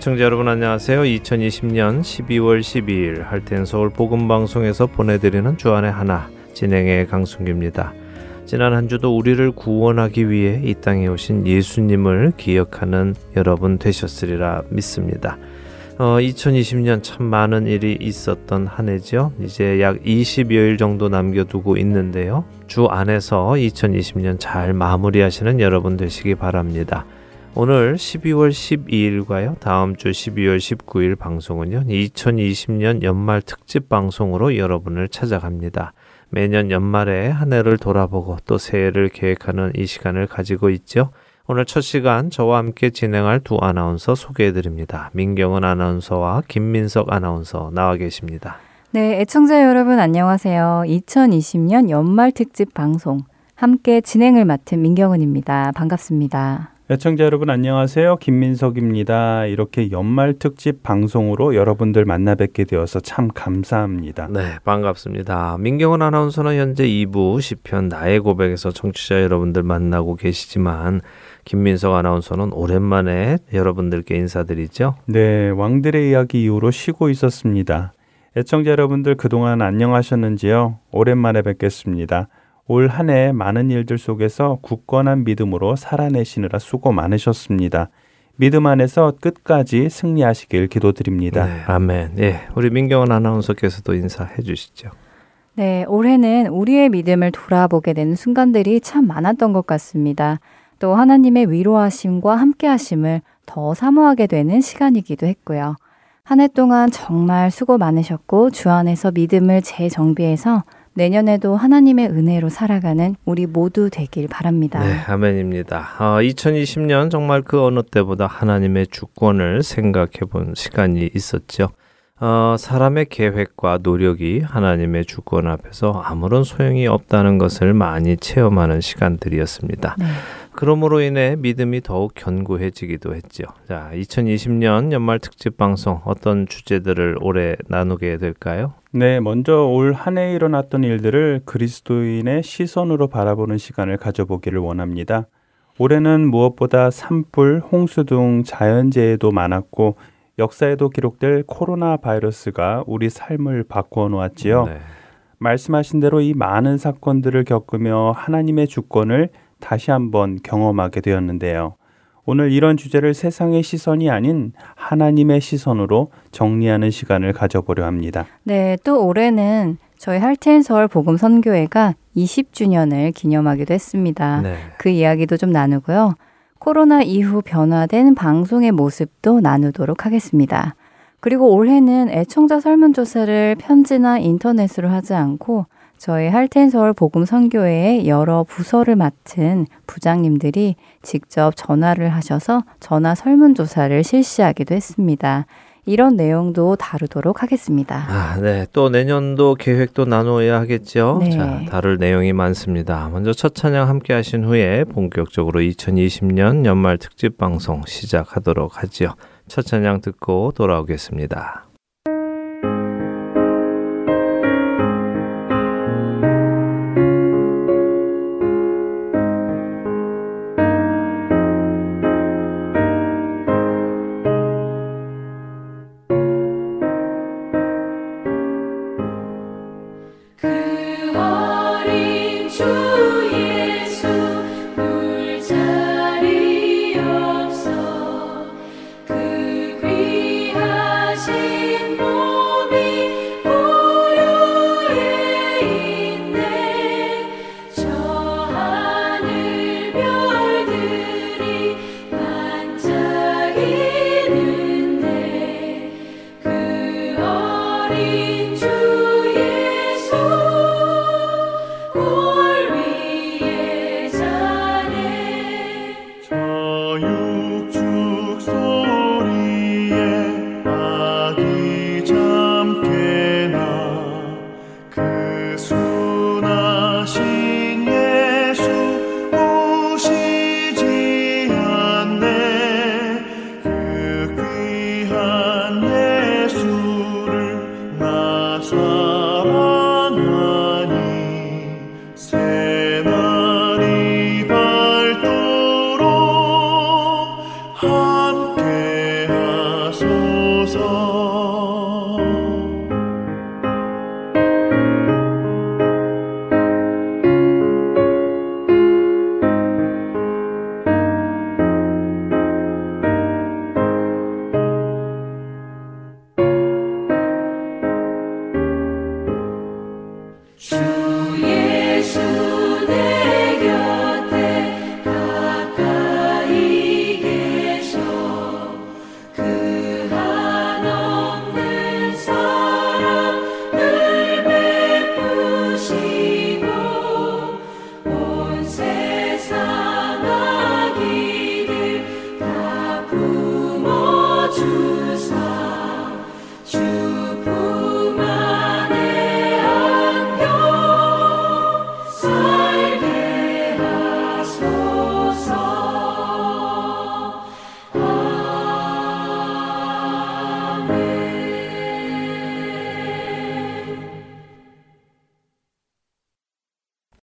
시청자 여러분 안녕하세요. 2020년 12월 12일 할텐 서울 복음 방송에서 보내드리는 주안의 하나 진행의 강순기입니다. 지난 한 주도 우리를 구원하기 위해 이 땅에 오신 예수님을 기억하는 여러분 되셨으리라 믿습니다. 어, 2020년 참 많은 일이 있었던 한 해죠. 이제 약 20여일 정도 남겨두고 있는데요. 주 안에서 2020년 잘 마무리하시는 여러분 되시기 바랍니다. 오늘 12월 12일과요. 다음 주 12월 19일 방송은요. 2020년 연말 특집 방송으로 여러분을 찾아갑니다. 매년 연말에 한 해를 돌아보고 또 새해를 계획하는 이 시간을 가지고 있죠. 오늘 첫 시간 저와 함께 진행할 두 아나운서 소개해 드립니다. 민경은 아나운서와 김민석 아나운서 나와 계십니다. 네, 애청자 여러분 안녕하세요. 2020년 연말 특집 방송 함께 진행을 맡은 민경은입니다. 반갑습니다. 애청자 여러분 안녕하세요. 김민석입니다. 이렇게 연말 특집 방송으로 여러분들 만나 뵙게 되어서 참 감사합니다. 네, 반갑습니다. 민경은 아나운서는 현재 2부 시편 나의 고백에서 청취자 여러분들 만나고 계시지만 김민석 아나운서는 오랜만에 여러분들께 인사드리죠. 네, 왕들의 이야기 이후로 쉬고 있었습니다. 애청자 여러분들 그동안 안녕하셨는지요? 오랜만에 뵙겠습니다. 올 한 해 많은 일들 속에서 굳건한 믿음으로 살아내시느라 수고 많으셨습니다. 믿음 안에서 끝까지 승리하시길 기도드립니다. 네, 아멘. 예, 우리 민경은 아나운서께서도 인사해 주시죠. 네, 올해는 우리의 믿음을 돌아보게 되는 순간들이 참 많았던 것 같습니다. 또 하나님의 위로하심과 함께하심을 더 사모하게 되는 시간이기도 했고요. 한 해 동안 정말 수고 많으셨고 주 안에서 믿음을 재정비해서 내년에도 하나님의 은혜로 살아가는 우리 모두 되길 바랍니다. 네, 아멘입니다. 어, 2020년 정말 그 어느 때보다 하나님의 주권을 생각해 본 시간이 있었죠. 어, 사람의 계획과 노력이 하나님의 주권 앞에서 아무런 소용이 없다는 것을 많이 체험하는 시간들이었습니다. 네. 그러므로 인해 믿음이 더욱 견고해지기도 했죠. 자, 2020년 연말 특집 방송 어떤 주제들을 올해 나누게 될까요? 네, 먼저 올 한 해 일어났던 일들을 그리스도인의 시선으로 바라보는 시간을 가져보기를 원합니다. 올해는 무엇보다 산불, 홍수 등 자연재해도 많았고 역사에도 기록될 코로나 바이러스가 우리 삶을 바꾸어 놓았지요. 네. 말씀하신 대로 이 많은 사건들을 겪으며 하나님의 주권을 다시 한번 경험하게 되었는데요. 오늘 이런 주제를 세상의 시선이 아닌 하나님의 시선으로 정리하는 시간을 가져보려 합니다. 네, 또 올해는 저희 할텐 서울 복음 선교회가 20주년을 기념하기도 했습니다. 네. 그 이야기도 좀 나누고요. 코로나 이후 변화된 방송의 모습도 나누도록 하겠습니다. 그리고 올해는 애청자 설문조사를 편지나 인터넷으로 하지 않고 저희 할텐서울 복음 선교회의 여러 부서를 맡은 부장님들이 직접 전화를 하셔서 전화 설문조사를 실시하기도 했습니다. 이런 내용도 다루도록 하겠습니다. 아, 네. 또 내년도 계획도 나누어야 하겠죠. 네. 자, 다룰 내용이 많습니다. 먼저 첫 찬양 함께 하신 후에 본격적으로 2020년 연말 특집 방송 시작하도록 하지요. 첫 찬양 듣고 돌아오겠습니다.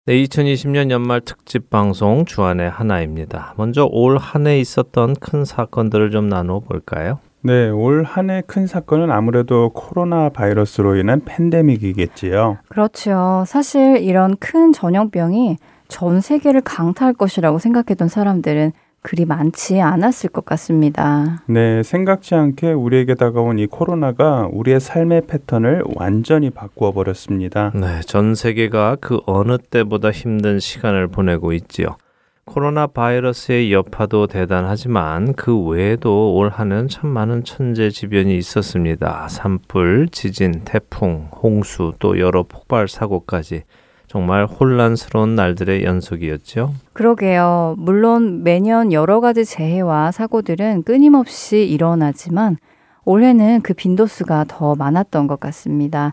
네, 2020년 연말 특집 방송 주안의 하나입니다. 먼저 올 한 해 있었던 큰 사건들을 좀 나눠 볼까요? 네, 올 한 해 큰 사건은 아무래도 코로나 바이러스로 인한 팬데믹이겠지요. 그렇죠. 사실 이런 큰 전염병이 전 세계를 강타할 것이라고 생각했던 사람들은 그리 많지 않았을 것 같습니다. 네, 생각지 않게 우리에게 다가온 이 코로나가 우리의 삶의 패턴을 완전히 바꾸어 버렸습니다. 네, 전 세계가 그 어느 때보다 힘든 시간을 보내고 있지요. 코로나 바이러스의 여파도 대단하지만 그 외에도 올 한해는 참 많은 천재지변이 있었습니다. 산불, 지진, 태풍, 홍수, 또 여러 폭발 사고까지 정말 혼란스러운 날들의 연속이었죠. 그러게요. 물론 매년 여러 가지 재해와 사고들은 끊임없이 일어나지만 올해는 그 빈도수가 더 많았던 것 같습니다.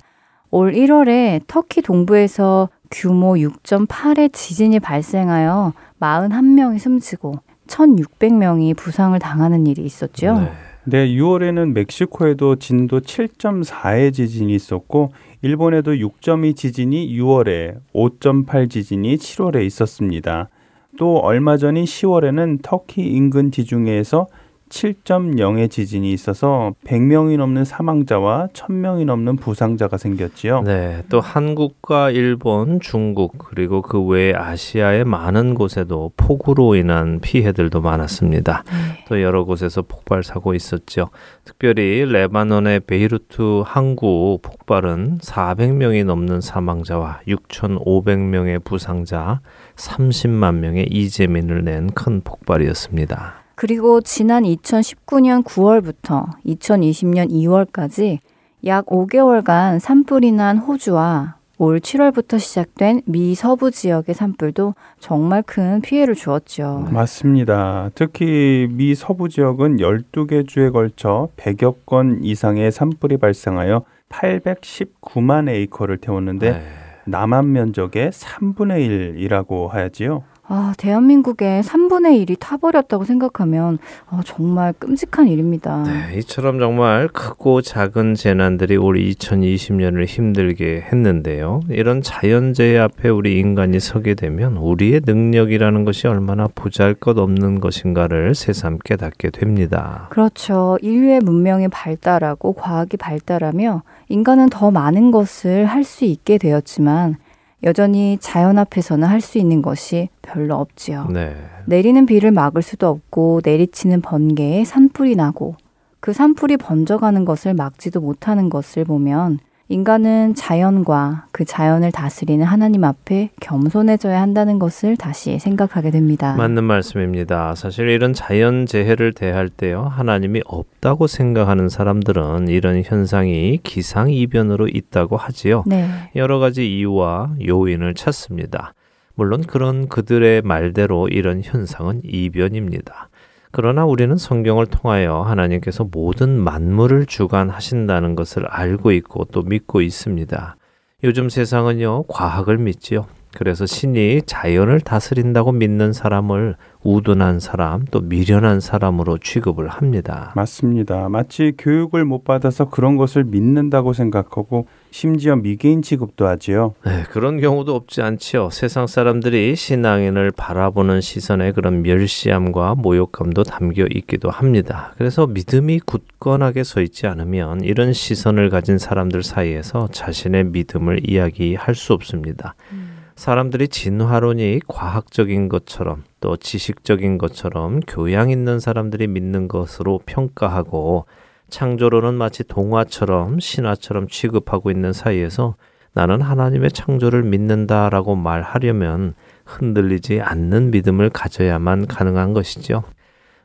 올 1월에 터키 동부에서 규모 6.8의 지진이 발생하여 41명이 숨지고 1,600명이 부상을 당하는 일이 있었죠. 네. 네, 6월에는 멕시코에도 진도 7.4의 지진이 있었고 일본에도 6.2 지진이 6월에, 5.8 지진이 7월에 있었습니다. 또 얼마 전인 10월에는 터키 인근 지중해에서 7.0의 지진이 있어서 100명이 넘는 사망자와 1000명이 넘는 부상자가 생겼지요. 네, 또 한국과 일본, 중국 그리고 그 외 아시아의 많은 곳에도 폭우로 인한 피해들도 많았습니다. 네. 또 여러 곳에서 폭발 사고 있었죠. 특별히 레바논의 베이루트 항구 폭발은 400명이 넘는 사망자와 6,500명의 부상자, 30만 명의 이재민을 낸 큰 폭발이었습니다. 그리고 지난 2019년 9월부터 2020년 2월까지 약 5개월간 산불이 난 호주와 올 7월부터 시작된 미 서부 지역의 산불도 정말 큰 피해를 주었죠. 맞습니다. 특히 미 서부 지역은 12개 주에 걸쳐 100여 건 이상의 산불이 발생하여 819만 에이커를 태웠는데 네. 남한 면적의 3분의 1이라고 하야지요. 아, 대한민국의 3분의 1이 타버렸다고 생각하면 아, 정말 끔찍한 일입니다. 네, 이처럼 정말 크고 작은 재난들이 올 2020년을 힘들게 했는데요. 이런 자연재해 앞에 우리 인간이 서게 되면 우리의 능력이라는 것이 얼마나 보잘 것 없는 것인가를 새삼 깨닫게 됩니다. 그렇죠. 인류의 문명이 발달하고 과학이 발달하며 인간은 더 많은 것을 할 수 있게 되었지만 여전히 자연 앞에서는 할 수 있는 것이 별로 없지요. 네. 내리는 비를 막을 수도 없고 내리치는 번개에 산불이 나고 그 산불이 번져가는 것을 막지도 못하는 것을 보면 인간은 자연과 그 자연을 다스리는 하나님 앞에 겸손해져야 한다는 것을 다시 생각하게 됩니다. 맞는 말씀입니다. 사실 이런 자연 재해를 대할 때요. 하나님이 없다고 생각하는 사람들은 이런 현상이 기상이변으로 있다고 하지요. 네. 여러 가지 이유와 요인을 찾습니다. 물론 그런 그들의 말대로 이런 현상은 이변입니다. 그러나 우리는 성경을 통하여 하나님께서 모든 만물을 주관하신다는 것을 알고 있고 또 믿고 있습니다. 요즘 세상은요, 과학을 믿지요. 그래서 신이 자연을 다스린다고 믿는 사람을 우둔한 사람 또 미련한 사람으로 취급을 합니다. 맞습니다. 마치 교육을 못 받아서 그런 것을 믿는다고 생각하고 심지어 미개인 취급도 하지요. 네, 그런 경우도 없지 않지요. 세상 사람들이 신앙인을 바라보는 시선에 그런 멸시함과 모욕감도 담겨 있기도 합니다. 그래서 믿음이 굳건하게 서 있지 않으면 이런 시선을 가진 사람들 사이에서 자신의 믿음을 이야기할 수 없습니다. 음. 사람들이 진화론이 과학적인 것처럼 또 지식적인 것처럼 교양 있는 사람들이 믿는 것으로 평가하고 창조론은 마치 동화처럼 신화처럼 취급하고 있는 사이에서 나는 하나님의 창조를 믿는다라고 말하려면 흔들리지 않는 믿음을 가져야만 가능한 것이죠.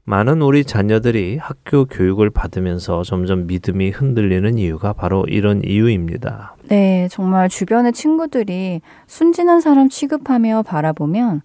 많은 우리 자녀들이 학교 교육을 받으면서 점점 믿음이 흔들리는 이유가 바로 이런 이유입니다. 네, 정말 주변의 친구들이 순진한 사람 취급하며 바라보면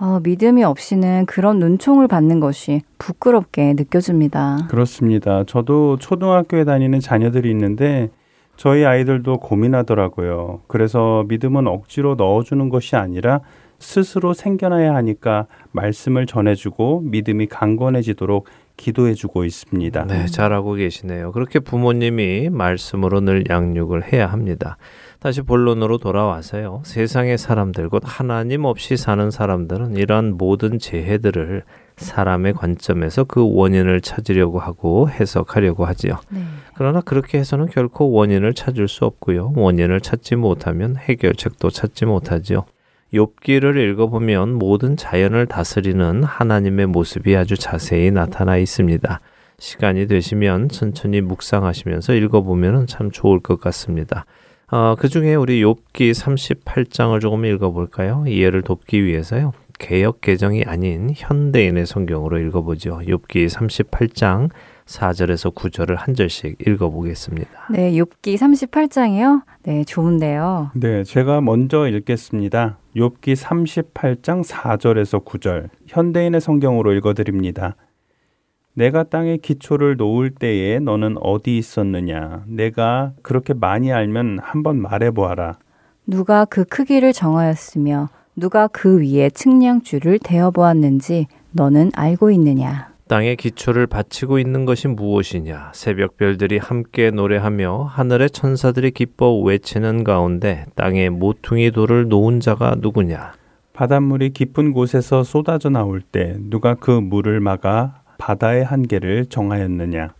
어, 믿음이 없이는 그런 눈총을 받는 것이 부끄럽게 느껴집니다. 그렇습니다. 저도 초등학교에 다니는 자녀들이 있는데 저희 아이들도 고민하더라고요. 그래서 믿음은 억지로 넣어주는 것이 아니라 스스로 생겨나야 하니까 말씀을 전해주고 믿음이 강건해지도록 기도해 주고 있습니다. 네, 잘하고 계시네요. 그렇게 부모님이 말씀으로 늘 양육을 해야 합니다. 다시 본론으로 돌아와서요. 세상의 사람들, 곧 하나님 없이 사는 사람들은 이러한 모든 재해들을 사람의 관점에서 그 원인을 찾으려고 하고 해석하려고 하지요. 네. 그러나 그렇게 해서는 결코 원인을 찾을 수 없고요. 원인을 찾지 못하면 해결책도 찾지 못하지요. 욥기를 읽어보면 모든 자연을 다스리는 하나님의 모습이 아주 자세히 나타나 있습니다. 시간이 되시면 천천히 묵상하시면서 읽어보면 참 좋을 것 같습니다. 어, 그 중에 우리 욥기 38장을 조금 읽어볼까요? 이해를 돕기 위해서요. 개혁 개정이 아닌 현대인의 성경으로 읽어보죠. 욥기 38장 4절에서 9절을 한 절씩 읽어보겠습니다. 네, 욥기 38장이요. 네, 좋은데요. 네, 제가 먼저 읽겠습니다. 욥기 38장 4절에서 9절 현대인의 성경으로 읽어드립니다. 내가 땅에 기초를 놓을 때에 너는 어디 있었느냐? 내가 그렇게 많이 알면 한번 말해 보아라. 누가 그 크기를 정하였으며 누가 그 위에 측량줄을 대어 보았는지 너는 알고 있느냐? 땅의 기초를 바치고 있는 것이 무엇이냐? 새벽별들이 함께 노래하며 하늘의 천사들이 기뻐 외치는 가운데 땅에 모퉁이 돌을 놓은 자가 누구냐? 바닷물이 깊은 곳에서 쏟아져 나올 때 누가 그 물을 막아 바다의 한계를 정하였느냐?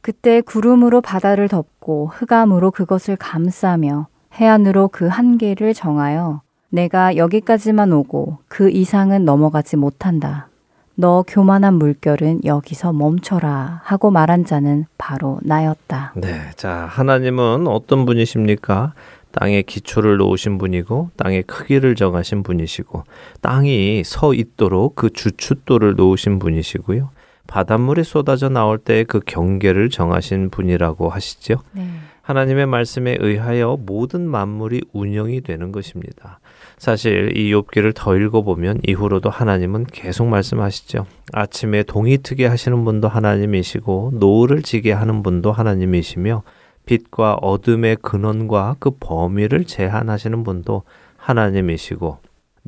그때 구름으로 바다를 덮고 흑암으로 그것을 감싸며 해안으로 그 한계를 정하여 내가 여기까지만 오고 그 이상은 넘어가지 못한다. 너 교만한 물결은 여기서 멈춰라 하고 말한 자는 바로 나였다. 네. 자, 하나님은 어떤 분이십니까? 땅에 기초를 놓으신 분이고 땅의 크기를 정하신 분이시고 땅이 서 있도록 그 주춧돌을 놓으신 분이시고요. 바닷물이 쏟아져 나올 때그 경계를 정하신 분이라고 하시죠. 네. 하나님의 말씀에 의하여 모든 만물이 운영이 되는 것입니다. 사실 이 욥기를 더 읽어보면 이후로도 하나님은 계속 말씀하시죠. 아침에 동이 트게 하시는 분도 하나님이시고 노을을 지게 하는 분도 하나님이시며 빛과 어둠의 근원과 그 범위를 제한하시는 분도 하나님이시고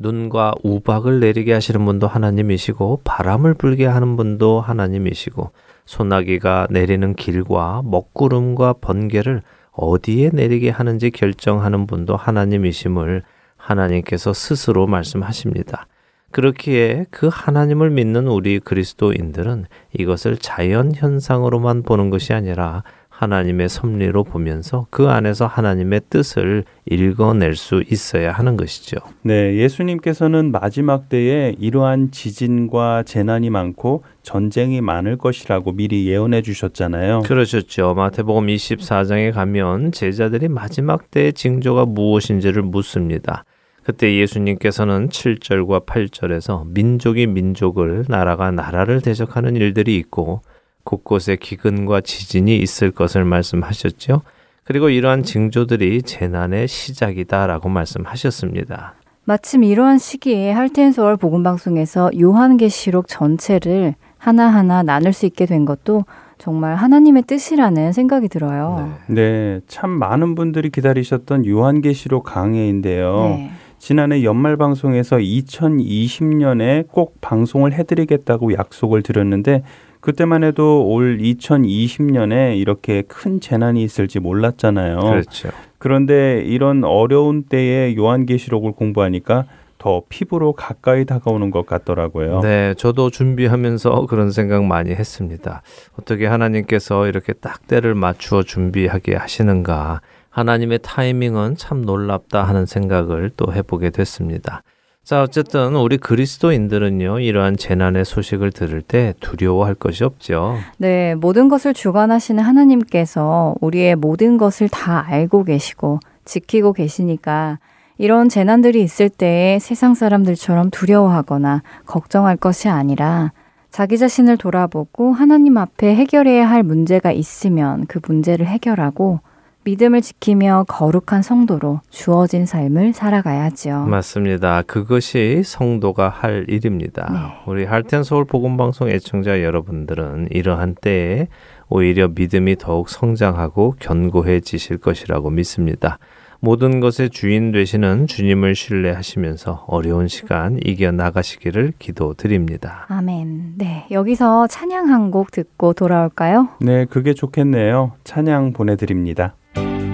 눈과 우박을 내리게 하시는 분도 하나님이시고 바람을 불게 하는 분도 하나님이시고 소나기가 내리는 길과 먹구름과 번개를 어디에 내리게 하는지 결정하는 분도 하나님이심을 하나님께서 스스로 말씀하십니다. 그렇기에 그 하나님을 믿는 우리 그리스도인들은 이것을 자연 현상으로만 보는 것이 아니라 하나님의 섭리로 보면서 그 안에서 하나님의 뜻을 읽어낼 수 있어야 하는 것이죠. 네, 예수님께서는 마지막 때에 이러한 지진과 재난이 많고 전쟁이 많을 것이라고 미리 예언해 주셨잖아요. 그러셨죠. 마태복음 24장에 가면 제자들이 마지막 때의 징조가 무엇인지를 묻습니다. 그때 예수님께서는 7절과 8절에서 민족이 민족을 나라가 나라를 대적하는 일들이 있고 곳곳에 기근과 지진이 있을 것을 말씀하셨죠. 그리고 이러한 징조들이 재난의 시작이다라고 말씀하셨습니다. 마침 이러한 시기에 할텐서울 복음방송에서 요한계시록 전체를 하나하나 나눌 수 있게 된 것도 정말 하나님의 뜻이라는 생각이 들어요. 네, 네 참 많은 분들이 기다리셨던 요한계시록 강해인데요. 네. 지난해 연말 방송에서 2020년에 꼭 방송을 해드리겠다고 약속을 드렸는데 그때만 해도 올 2020년에 이렇게 큰 재난이 있을지 몰랐잖아요. 그렇죠. 그런데 이런 어려운 때에 요한계시록을 공부하니까 더 피부로 가까이 다가오는 것 같더라고요. 네, 저도 준비하면서 그런 생각 많이 했습니다. 어떻게 하나님께서 이렇게 딱 때를 맞추어 준비하게 하시는가. 하나님의 타이밍은 참 놀랍다 하는 생각을 또 해보게 됐습니다. 자, 어쨌든 우리 그리스도인들은요, 이러한 재난의 소식을 들을 때 두려워할 것이 없죠. 네, 모든 것을 주관하시는 하나님께서 우리의 모든 것을 다 알고 계시고 지키고 계시니까 이런 재난들이 있을 때 세상 사람들처럼 두려워하거나 걱정할 것이 아니라 자기 자신을 돌아보고 하나님 앞에 해결해야 할 문제가 있으면 그 문제를 해결하고 믿음을 지키며 거룩한 성도로 주어진 삶을 살아가야죠. 맞습니다. 그것이 성도가 할 일입니다. 네. 우리 할텐 서울 복음 방송 애청자 여러분들은 이러한 때에 오히려 믿음이 더욱 성장하고 견고해지실 것이라고 믿습니다. 모든 것의 주인 되시는 주님을 신뢰하시면서 어려운 시간 이겨 나가시기를 기도드립니다. 아멘. 네, 여기서 찬양 한 곡 듣고 돌아올까요? 네, 그게 좋겠네요. 찬양 보내드립니다. you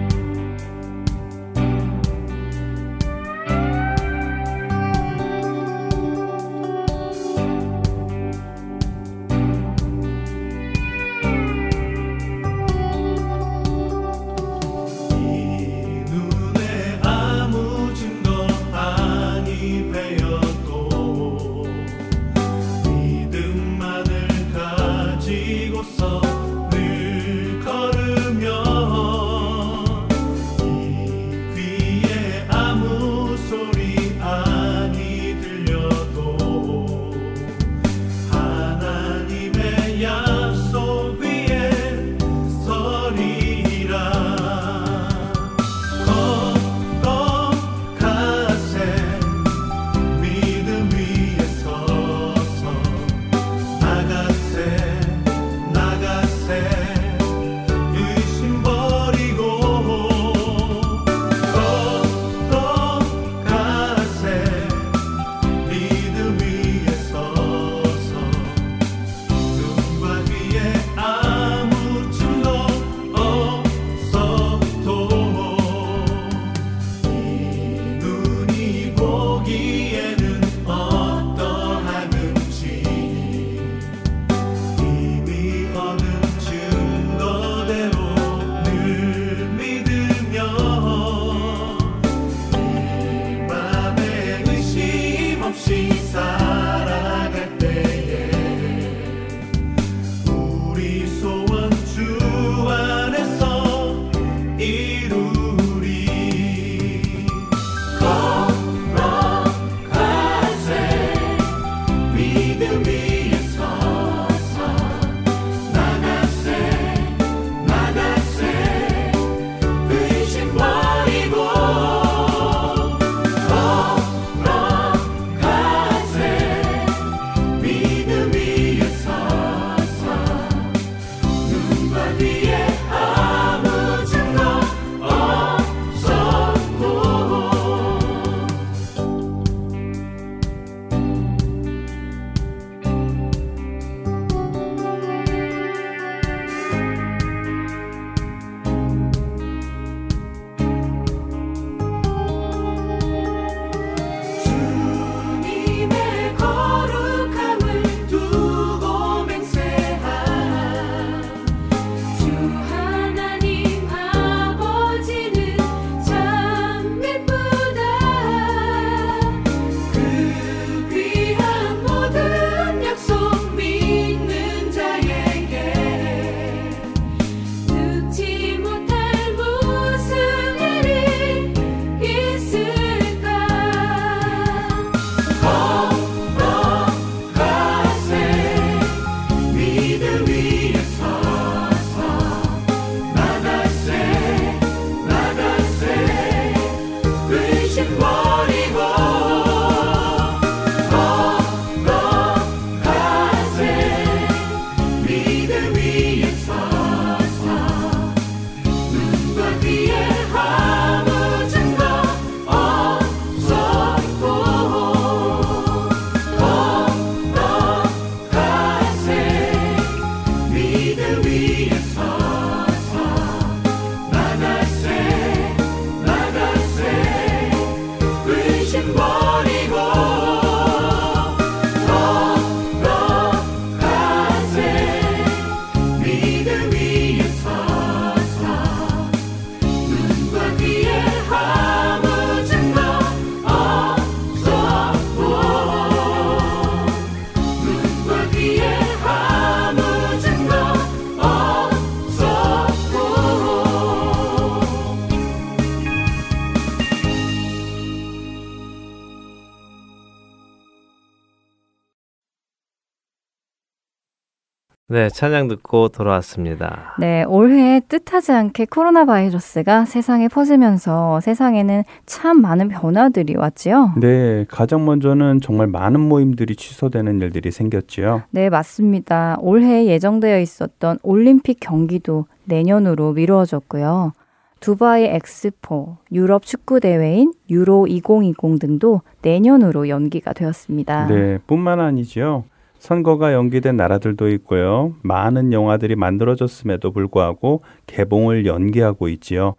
네, 찬양 듣고 돌아왔습니다. 네, 올해 뜻하지 않게 코로나 바이러스가 세상에 퍼지면서 세상에는 참 많은 변화들이 왔지요. 네, 가장 먼저는 정말 많은 모임들이 취소되는 일들이 생겼지요. 네, 맞습니다. 올해 예정되어 있었던 올림픽 경기도 내년으로 미루어졌고요. 두바이 엑스포, 유럽 축구 대회인 유로 2020 등도 내년으로 연기가 되었습니다. 네, 뿐만 아니죠. 선거가 연기된 나라들도 있고요. 많은 영화들이 만들어졌음에도 불구하고 개봉을 연기하고 있지요.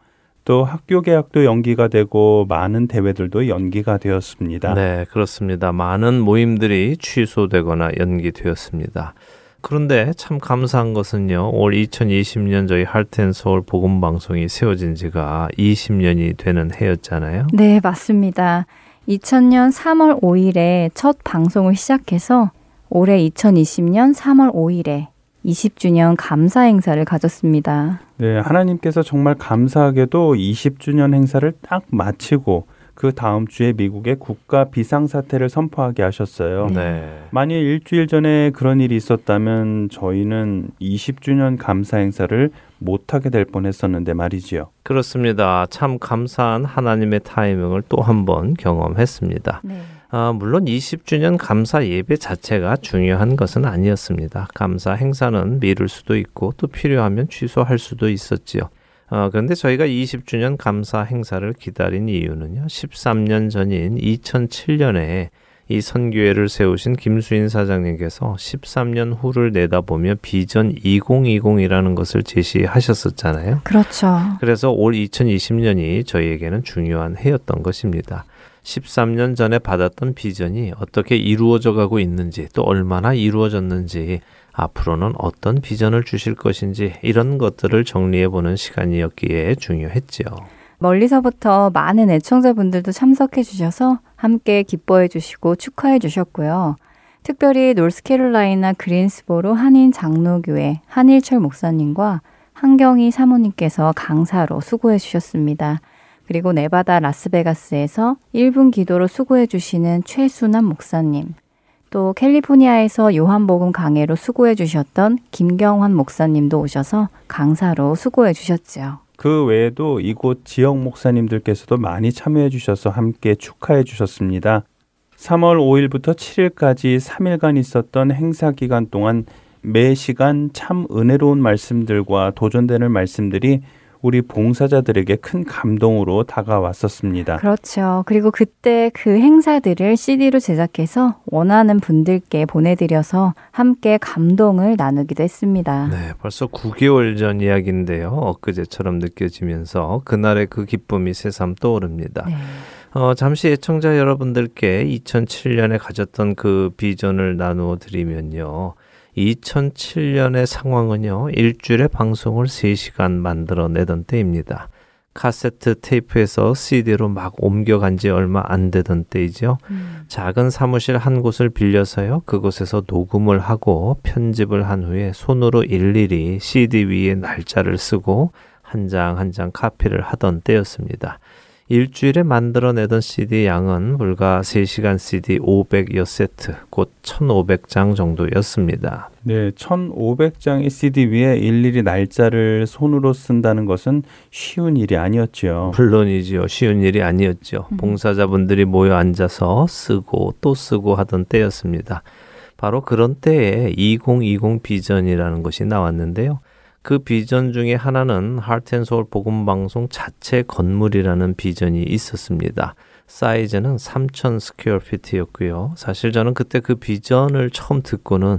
또 학교 개학도 연기가 되고 많은 대회들도 연기가 되었습니다. 네, 그렇습니다. 많은 모임들이 취소되거나 연기되었습니다. 그런데 참 감사한 것은요. 올 2020년 저희 할텐 서울 복음 방송이 세워진 지가 20년이 되는 해였잖아요. 네, 맞습니다. 2000년 3월 5일에 첫 방송을 시작해서 올해 2020년 3월 5일에 20주년 감사 행사를 가졌습니다. 네, 하나님께서 정말 감사하게도 20주년 행사를 딱 마치고 그 다음 주에 미국의 국가 비상사태를 선포하게 하셨어요. 네. 만일 일주일 전에 그런 일이 있었다면 저희는 20주년 감사 행사를 못하게 될 뻔했었는데 말이지요. 그렇습니다. 참 감사한 하나님의 타이밍을 또 한 번 경험했습니다. 네. 아, 물론 20주년 감사 예배 자체가 중요한 것은 아니었습니다. 감사 행사는 미룰 수도 있고 또 필요하면 취소할 수도 있었지요. 어, 그런데 저희가 20주년 감사 행사를 기다린 이유는요. 13년 전인 2007년에 이 선교회를 세우신 김수인 사장님께서 13년 후를 내다보며 비전 2020이라는 것을 제시하셨었잖아요. 그렇죠. 그래서 올 2020년이 저희에게는 중요한 해였던 것입니다. 13년 전에 받았던 비전이 어떻게 이루어져 가고 있는지 또 얼마나 이루어졌는지 앞으로는 어떤 비전을 주실 것인지 이런 것들을 정리해 보는 시간이었기에 중요했지요. 멀리서부터 많은 애청자분들도 참석해 주셔서 함께 기뻐해 주시고 축하해 주셨고요. 특별히 노스캐롤라이나 그린스보로 한인 장로교회 한일철 목사님과 한경희 사모님께서 강사로 수고해 주셨습니다. 그리고 네바다 라스베가스에서 1분 기도로 수고해 주시는 최순남 목사님, 또 캘리포니아에서 요한복음 강해로 수고해 주셨던 김경환 목사님도 오셔서 강사로 수고해 주셨지요. 그 외에도 이곳 지역 목사님들께서도 많이 참여해 주셔서 함께 축하해 주셨습니다. 3월 5일부터 7일까지 3일간 있었던 행사 기간 동안 매 시간 참 은혜로운 말씀들과 도전되는 말씀들이 우리 봉사자들에게 큰 감동으로 다가왔었습니다. 그렇죠. 그리고 그때 그 행사들을 CD로 제작해서 원하는 분들께 보내드려서 함께 감동을 나누기도 했습니다. 네, 벌써 9개월 전 이야기인데요. 엊그제처럼 느껴지면서 그날의 그 기쁨이 새삼 떠오릅니다. 네. 어, 잠시 애청자 여러분들께 2007년에 가졌던 그 비전을 나누어 드리면요. 2007년의 상황은요, 일주일에 방송을 3시간 만들어내던 때입니다. 카세트 테이프에서 CD로 막 옮겨간 지 얼마 안 되던 때이죠. 음. 작은 사무실 한 곳을 빌려서요, 그곳에서 녹음을 하고 편집을 한 후에 손으로 일일이 CD 위에 날짜를 쓰고 한 장 한장 카피를 하던 때였습니다. 일주일에 만들어내던 CD 양은 불과 3시간 CD 500여 세트, 곧 1500장 정도였습니다. 네, 1500장의 CD 위에 일일이 날짜를 손으로 쓴다는 것은 쉬운 일이 아니었죠. 물론이지요. 쉬운 일이 아니었죠. 음. 봉사자분들이 모여 앉아서 쓰고 또 쓰고 하던 때였습니다. 바로 그런 때에 2020 비전이라는 것이 나왔는데요. 그 비전 중에 하나는 Heart and Soul 복음방송 자체 건물이라는 비전이 있었습니다. 사이즈는 3,000 square feet였고요. 사실 저는 그때 그 비전을 처음 듣고는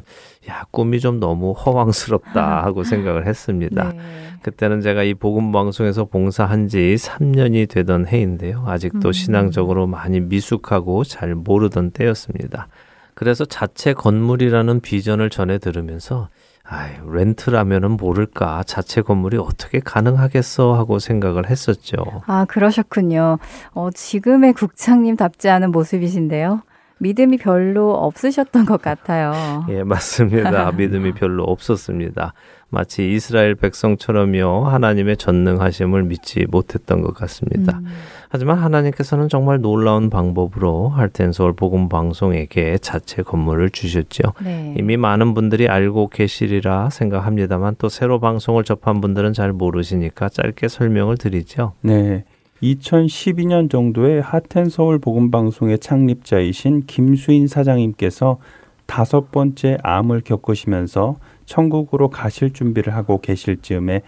야 꿈이 좀 너무 허황스럽다 하고 생각을 했습니다. 네. 그때는 제가 이 복음 방송에서 봉사한 지 3년이 되던 해인데요. 아직도 음. 신앙적으로 많이 미숙하고 잘 모르던 때였습니다. 그래서 자체 건물이라는 비전을 전해 들으면서 아이, 렌트라면은 모를까 자체 건물이 어떻게 가능하겠어 하고 생각을 했었죠. 아 그러셨군요. 어, 지금의 국장님답지 않은 모습이신데요. 믿음이 별로 없으셨던 것 같아요. 예, 맞습니다. 믿음이 별로 없었습니다. 마치 이스라엘 백성처럼요, 하나님의 전능하심을 믿지 못했던 것 같습니다. 음. 하지만 하나님께서는 정말 놀라운 방법으로 할텐서울 복음 방송에게 자체 건물을 주셨죠. 네. 이미 많은 분들이 알고 계시리라 생각합니다만 또 새로 방송을 접한 분들은 잘 모르시니까 짧게 설명을 드리죠. 네. 2012년 정도에 하텐서울 복음 방송의 창립자이신 김수인 사장님께서 다섯 번째 암을 겪으시면서 천국으로 가실 준비를 하고 계실 즈음에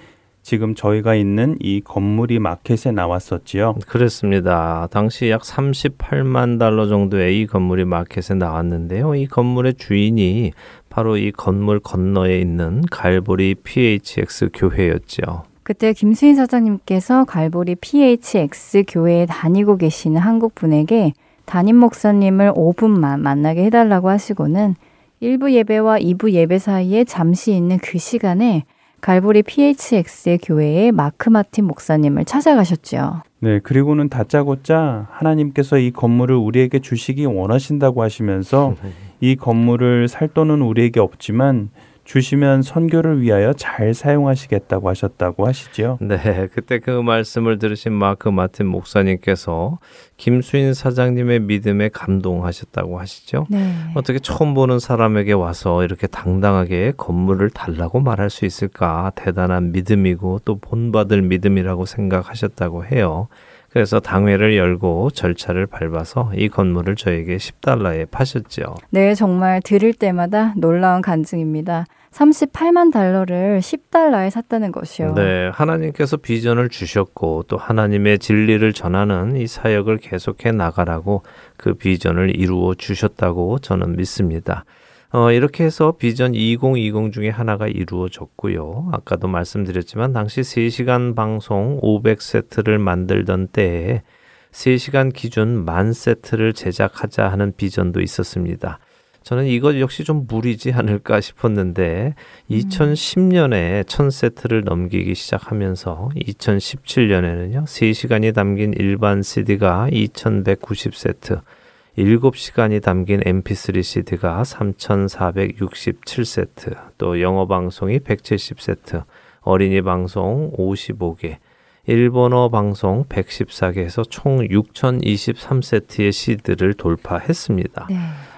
지금 저희가 있는 이 건물이 마켓에 나왔었지요. 그렇습니다. 당시 약 38만 달러 정도의 이 건물이 마켓에 나왔는데요. 이 건물의 주인이 바로 이 건물 건너에 있는 갈보리 PHX 교회였죠. 그때 김수인 사장님께서 갈보리 PHX 교회에 다니고 계시는 한국 분에게 담임 목사님을 5분만 만나게 해달라고 하시고는 1부 예배와 2부 예배 사이에 잠시 있는 그 시간에 갈보리 PHX의 교회에 마크 마틴 목사님을 찾아가셨죠. 네, 그리고는 다짜고짜 하나님께서 이 건물을 우리에게 주시기 원하신다고 하시면서 이 건물을 살 돈은 우리에게 없지만 주시면 선교를 위하여 잘 사용하시겠다고 하셨다고 하시죠. 네, 그때 그 말씀을 들으신 마크 마틴 목사님께서 김수인 사장님의 믿음에 감동하셨다고 하시죠. 네. 어떻게 처음 보는 사람에게 와서 이렇게 당당하게 건물을 달라고 말할 수 있을까? 대단한 믿음이고 또 본받을 믿음이라고 생각하셨다고 해요. 그래서 당회를 열고 절차를 밟아서 이 건물을 저에게 10달러에 파셨죠. 네, 정말 들을 때마다 놀라운 간증입니다. 38만 달러를 10달러에 샀다는 것이요. 네, 하나님께서 비전을 주셨고 또 하나님의 진리를 전하는 이 사역을 계속해 나가라고 그 비전을 이루어 주셨다고 저는 믿습니다. 어, 이렇게 해서 비전 2020 중에 하나가 이루어졌고요. 아까도 말씀드렸지만 당시 3시간 방송 500세트를 만들던 때에 3시간 기준 만 세트를 제작하자 하는 비전도 있었습니다. 저는 이것 역시 좀 무리지 않을까 싶었는데 음. 2010년에 1000세트를 넘기기 시작하면서 2017년에는요. 3시간이 담긴 일반 CD가 2190세트, 7시간이 담긴 mp3 CD가 3467세트, 또 영어 방송이 170세트, 어린이 방송 55개, 일본어 방송 114개에서 총 6023세트의 CD를 돌파했습니다. 네.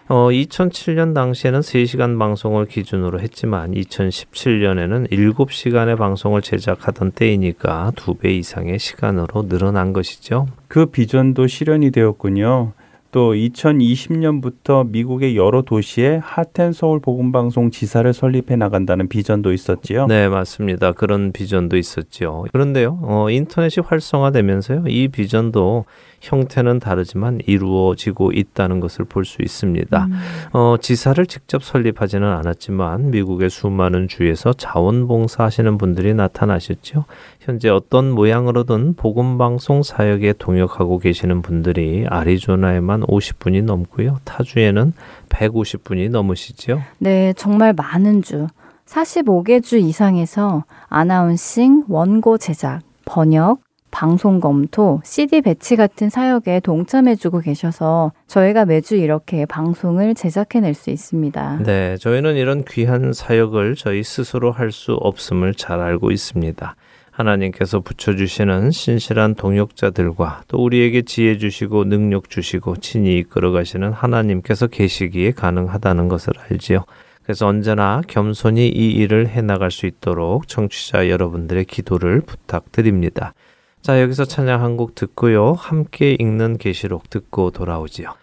어, 2007년 당시에는 3시간 방송을 기준으로 했지만 2017년에는 7시간의 방송을 제작하던 때이니까 두 배 이상의 시간으로 늘어난 것이죠. 그 비전도 실현이 되었군요. 또 2020년부터 미국의 여러 도시에 하텐 서울 복음 방송 지사를 설립해 나간다는 비전도 있었지요. 네, 맞습니다. 그런 비전도 있었지요. 그런데요, 어, 인터넷이 활성화되면서요, 이 비전도 형태는 다르지만 이루어지고 있다는 것을 볼 수 있습니다. 음. 어, 지사를 직접 설립하지는 않았지만 미국의 수많은 주에서 자원봉사하시는 분들이 나타나셨죠. 현재 어떤 모양으로든 복음방송 사역에 동역하고 계시는 분들이 아리조나에만 50분이 넘고요. 타주에는 150분이 넘으시죠. 네, 정말 많은 주. 45개 주 이상에서 아나운싱, 원고 제작, 번역, 방송 검토, CD 배치 같은 사역에 동참해주고 계셔서 저희가 매주 이렇게 방송을 제작해낼 수 있습니다. 네, 저희는 이런 귀한 사역을 저희 스스로 할 수 없음을 잘 알고 있습니다. 하나님께서 붙여주시는 신실한 동역자들과 또 우리에게 지혜 주시고 능력 주시고 친히 이끌어 가시는 하나님께서 계시기에 가능하다는 것을 알지요. 그래서 언제나 겸손히 이 일을 해 나갈 수 있도록 청취자 여러분들의 기도를 부탁드립니다. 자, 여기서 찬양 한 곡 듣고요. 함께 읽는 계시록 듣고 돌아오지요.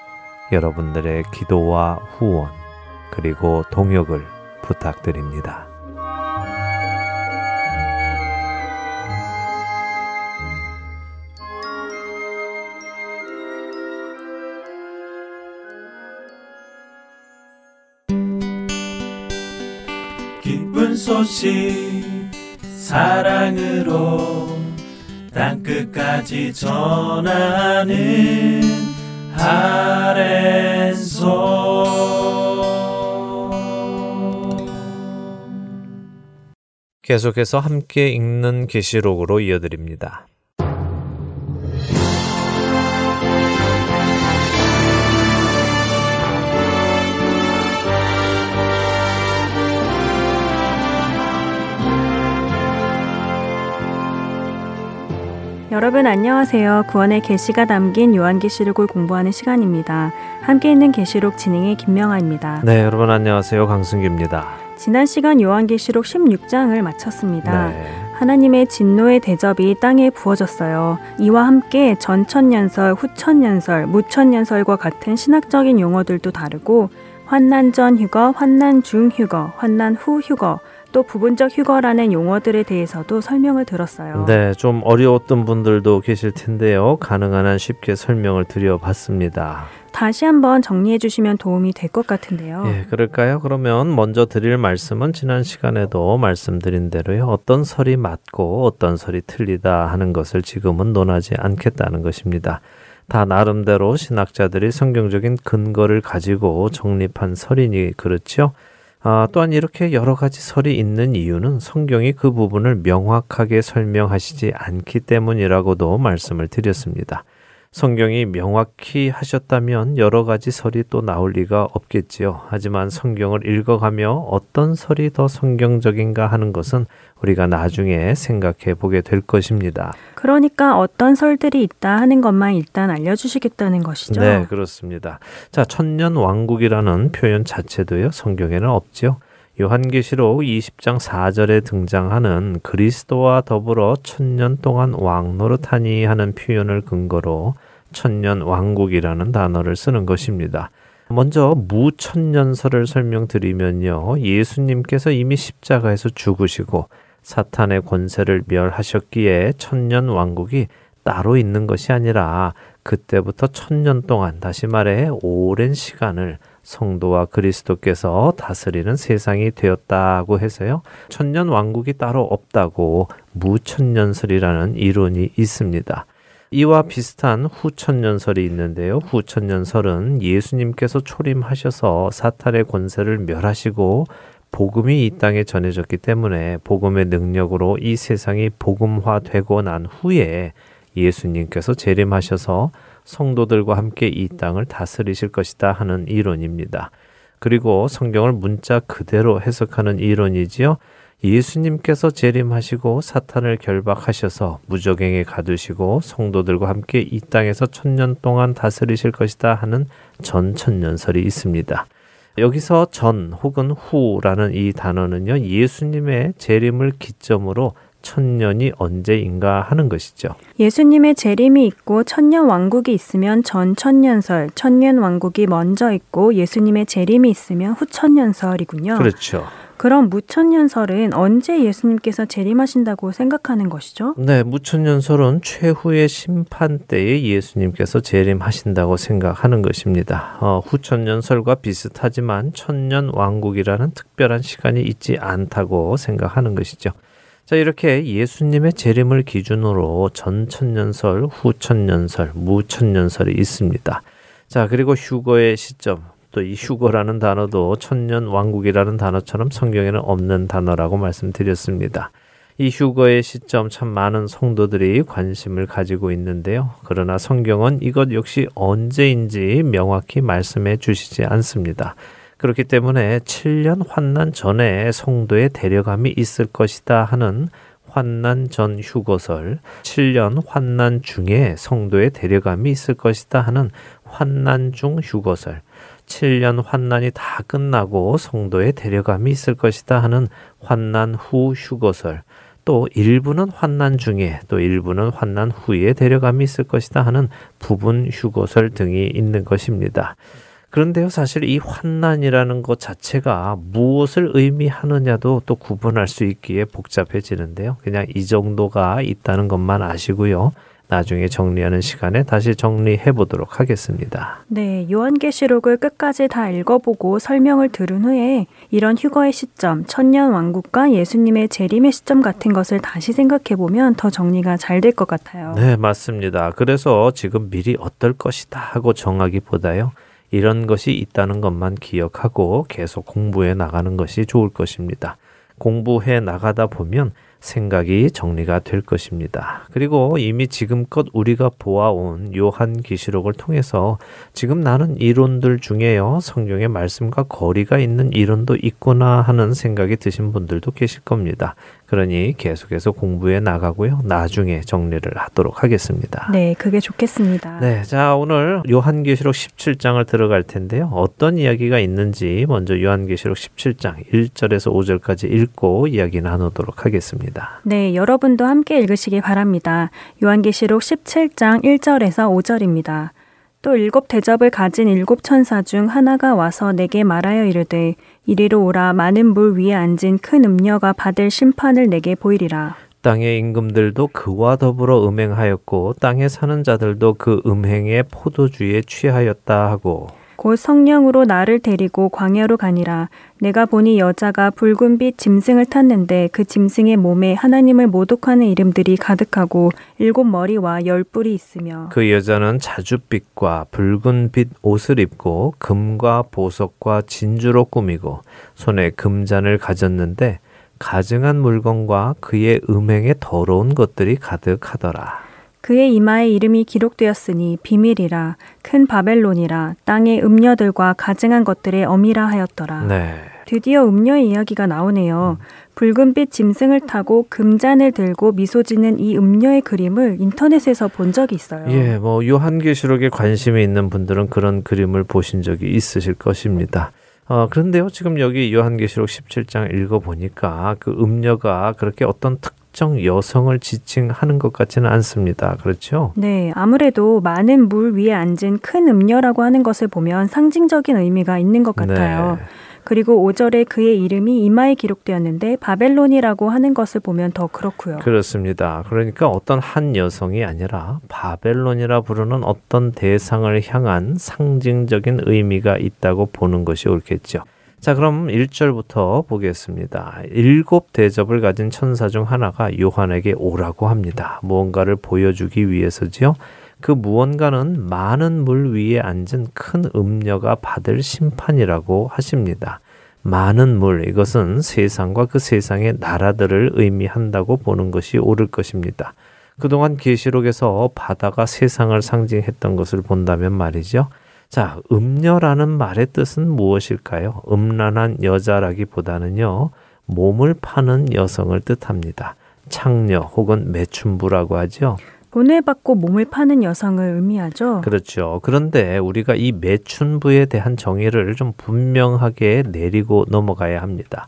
여러분들의 기도와 후원 그리고 동역을 부탁드립니다. 기쁜 소식 사랑으로 땅끝까지 전하는 계속해서 함께 읽는 계시록으로 이어드립니다. 여러분 안녕하세요. 구원의 계시가 담긴 요한계시록을 공부하는 시간입니다. 함께 있는 계시록 진행의 김명아입니다. 네, 여러분 안녕하세요. 강승규입니다. 지난 시간 요한계시록 16장을 마쳤습니다. 네. 하나님의 진노의 대접이 땅에 부어졌어요. 이와 함께 전천년설, 후천년설, 무천년설과 같은 신학적인 용어들도 다르고 환난 전 휴거, 환난 중 휴거, 환난 후 휴거, 또 부분적 휴거라는 용어들에 대해서도 설명을 들었어요. 네, 좀 어려웠던 분들도 계실 텐데요. 가능한 한 쉽게 설명을 드려봤습니다. 다시 한번 정리해 주시면 도움이 될 것 같은데요. 예, 그럴까요? 그러면 먼저 드릴 말씀은 지난 시간에도 말씀드린 대로요. 어떤 설이 맞고 어떤 설이 틀리다 하는 것을 지금은 논하지 않겠다는 것입니다. 다 나름대로 신학자들이 성경적인 근거를 가지고 정립한 설이니 그렇죠. 아, 또한 이렇게 여러 가지 설이 있는 이유는 성경이 그 부분을 명확하게 설명하시지 않기 때문이라고도 말씀을 드렸습니다. 성경이 명확히 하셨다면 여러 가지 설이 또 나올 리가 없겠지요. 하지만 성경을 읽어가며 어떤 설이 더 성경적인가 하는 것은 우리가 나중에 생각해 보게 될 것입니다. 그러니까 어떤 설들이 있다 하는 것만 일단 알려주시겠다는 것이죠. 네, 그렇습니다. 자, 천년 왕국이라는 표현 자체도요, 성경에는 없지요. 요한계시록 20장 4절에 등장하는 그리스도와 더불어 천년 동안 왕노릇하니 하는 표현을 근거로 천년 왕국이라는 단어를 쓰는 것입니다. 먼저 무천년설을 설명드리면요. 예수님께서 이미 십자가에서 죽으시고 사탄의 권세를 멸하셨기에 천년 왕국이 따로 있는 것이 아니라 그때부터 천년 동안 다시 말해 오랜 시간을 성도와 그리스도께서 다스리는 세상이 되었다고 해서요. 천년 왕국이 따로 없다고 무천년설이라는 이론이 있습니다. 이와 비슷한 후천년설이 있는데요. 후천년설은 예수님께서 초림하셔서 사탄의 권세를 멸하시고 복음이 이 땅에 전해졌기 때문에 복음의 능력으로 이 세상이 복음화되고 난 후에 예수님께서 재림하셔서 성도들과 함께 이 땅을 다스리실 것이다 하는 이론입니다. 그리고 성경을 문자 그대로 해석하는 이론이지요. 예수님께서 재림하시고 사탄을 결박하셔서 무적행에 가두시고 성도들과 함께 이 땅에서 천년 동안 다스리실 것이다 하는 전천년설이 있습니다. 여기서 전 혹은 후라는 이 단어는요, 예수님의 재림을 기점으로 천년이 언제인가 하는 것이죠. 예수님의 재림이 있고 천년 왕국이 있으면 전 천년설, 천년 왕국이 먼저 있고 예수님의 재림이 있으면 후 천년설이군요. 그렇죠. 그럼 무천년설은 언제 예수님께서 재림하신다고 생각하는 것이죠? 네, 무천년설은 최후의 심판 때에 예수님께서 재림하신다고 생각하는 것입니다. 어, 후천년설과 비슷하지만 천년 왕국이라는 특별한 시간이 있지 않다고 생각하는 것이죠. 자, 이렇게 예수님의 재림을 기준으로 전천년설, 후천년설, 무천년설이 있습니다. 자, 그리고 휴거의 시점, 또 이 휴거라는 단어도 천년 왕국이라는 단어처럼 성경에는 없는 단어라고 말씀드렸습니다. 이 휴거의 시점 참 많은 성도들이 관심을 가지고 있는데요. 그러나 성경은 이것 역시 언제인지 명확히 말씀해 주시지 않습니다. 그렇기 때문에 7년 환난 전에 성도의 데려감이 있을 것이다 하는 환난 전 휴거설, 7년 환난 중에 성도의 데려감이 있을 것이다 하는 환난 중 휴거설, 7년 환난이 다 끝나고 성도의 데려감이 있을 것이다 하는 환난 후 휴거설, 또 일부는 환난 중에 또 일부는 환난 후에 데려감이 있을 것이다 하는 부분 휴거설 등이 있는 것입니다. 그런데요, 사실 이 환난이라는 것 자체가 무엇을 의미하느냐도 또 구분할 수 있기에 복잡해지는데요. 그냥 이 정도가 있다는 것만 아시고요. 나중에 정리하는 시간에 다시 정리해 보도록 하겠습니다. 네, 요한계시록을 끝까지 다 읽어보고 설명을 들은 후에 이런 휴거의 시점, 천년 왕국과 예수님의 재림의 시점 같은 것을 다시 생각해 보면 더 정리가 잘 될 것 같아요. 네, 맞습니다. 그래서 지금 미리 어떨 것이다 하고 정하기보다요. 이런 것이 있다는 것만 기억하고 계속 공부해 나가는 것이 좋을 것입니다. 공부해 나가다 보면 생각이 정리가 될 것입니다. 그리고 이미 지금껏 우리가 보아온 요한 기시록을 통해서 지금 나는 이론들 중에요. 성경의 말씀과 거리가 있는 이론도 있구나 하는 생각이 드신 분들도 계실 겁니다. 그러니 계속해서 공부해 나가고요. 나중에 정리를 하도록 하겠습니다. 네, 그게 좋겠습니다. 네, 자, 오늘 요한계시록 17장을 들어갈 텐데요. 어떤 이야기가 있는지 먼저 요한계시록 17장 1절에서 5절까지 읽고 이야기 나누도록 하겠습니다. 네, 여러분도 함께 읽으시기 바랍니다. 요한계시록 17장 1절에서 5절입니다. 또 일곱 대접을 가진 일곱 천사 중 하나가 와서 내게 말하여 이르되 이리로 오라 많은 물 위에 앉은 큰 음녀가 받을 심판을 내게 보이리라. 땅의 임금들도 그와 더불어 음행하였고 땅에 사는 자들도 그 음행의 포도주에 취하였다 하고 곧 성령으로 나를 데리고 광야로 가니라. 내가 보니 여자가 붉은빛 짐승을 탔는데 그 짐승의 몸에 하나님을 모독하는 이름들이 가득하고 일곱 머리와 열 뿔이 있으며 그 여자는 자줏빛과 붉은빛 옷을 입고 금과 보석과 진주로 꾸미고 손에 금잔을 가졌는데 가증한 물건과 그의 음행에 더러운 것들이 가득하더라. 그의 이마에 이름이 기록되었으니 비밀이라 큰 바벨론이라 땅의 음녀들과 가증한 것들의 어미라 하였더라. 네. 드디어 음녀의 이야기가 나오네요. 붉은빛 짐승을 타고 금잔을 들고 미소 짓는 이 음녀의 그림을 인터넷에서 본 적이 있어요. 예, 뭐 요한계시록에 관심이 있는 분들은 그런 그림을 보신 적이 있으실 것입니다. 어, 그런데요, 지금 여기 요한계시록 17장 읽어보니까 그 음녀가 그렇게 어떤 특 특정 여성을 지칭하는 것 같지는 않습니다. 그렇죠? 네, 아무래도 많은 물 위에 앉은 큰 음녀라고 하는 것을 보면 상징적인 의미가 있는 것 같아요. 네. 그리고 5절에 그의 이름이 이마에 기록되었는데 바벨론이라고 하는 것을 보면 더 그렇고요. 그렇습니다. 그러니까 어떤 한 여성이 아니라 바벨론이라 부르는 어떤 대상을 향한 상징적인 의미가 있다고 보는 것이 옳겠죠. 자, 그럼 1절부터 보겠습니다. 일곱 대접을 가진 천사 중 하나가 요한에게 오라고 합니다. 무언가를 보여주기 위해서지요. 그 무언가는 많은 물 위에 앉은 큰 음녀가 받을 심판이라고 하십니다. 많은 물, 이것은 세상과 그 세상의 나라들을 의미한다고 보는 것이 옳을 것입니다. 그동안 계시록에서 바다가 세상을 상징했던 것을 본다면 말이죠. 자, 음녀라는 말의 뜻은 무엇일까요? 음란한 여자라기보다는요, 몸을 파는 여성을 뜻합니다. 창녀 혹은 매춘부라고 하죠. 돈을 받고 몸을 파는 여성을 의미하죠. 그렇죠. 그런데 우리가 이 매춘부에 대한 정의를 좀 분명하게 내리고 넘어가야 합니다.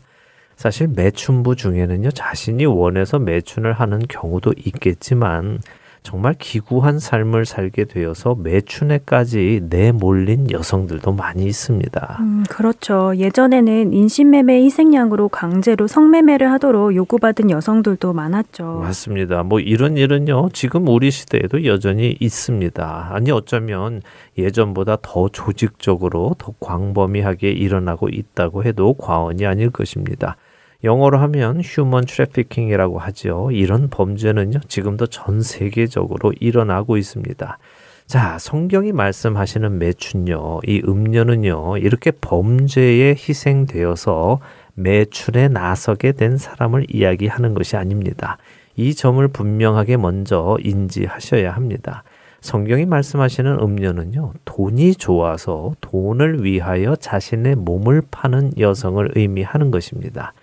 사실 매춘부 중에는요, 자신이 원해서 매춘을 하는 경우도 있겠지만, 정말 기구한 삶을 살게 되어서 매춘에까지 내몰린 여성들도 많이 있습니다. 음, 그렇죠. 예전에는 인신매매 희생양으로 강제로 성매매를 하도록 요구받은 여성들도 많았죠. 맞습니다. 뭐 이런 일은요, 지금 우리 시대에도 여전히 있습니다. 아니, 어쩌면 예전보다 더 조직적으로 더 광범위하게 일어나고 있다고 해도 과언이 아닐 것입니다. 영어로 하면 휴먼 트래피킹이라고 하죠. 이런 범죄는요, 지금도 전 세계적으로 일어나고 있습니다. 자, 성경이 말씀하시는 매춘요, 이 음녀는요, 이렇게 범죄에 희생되어서 매춘에 나서게 된 사람을 이야기하는 것이 아닙니다. 이 점을 분명하게 먼저 인지하셔야 합니다. 성경이 말씀하시는 음녀는요, 돈이 좋아서 돈을 위하여 자신의 몸을 파는 여성을 의미하는 것입니다.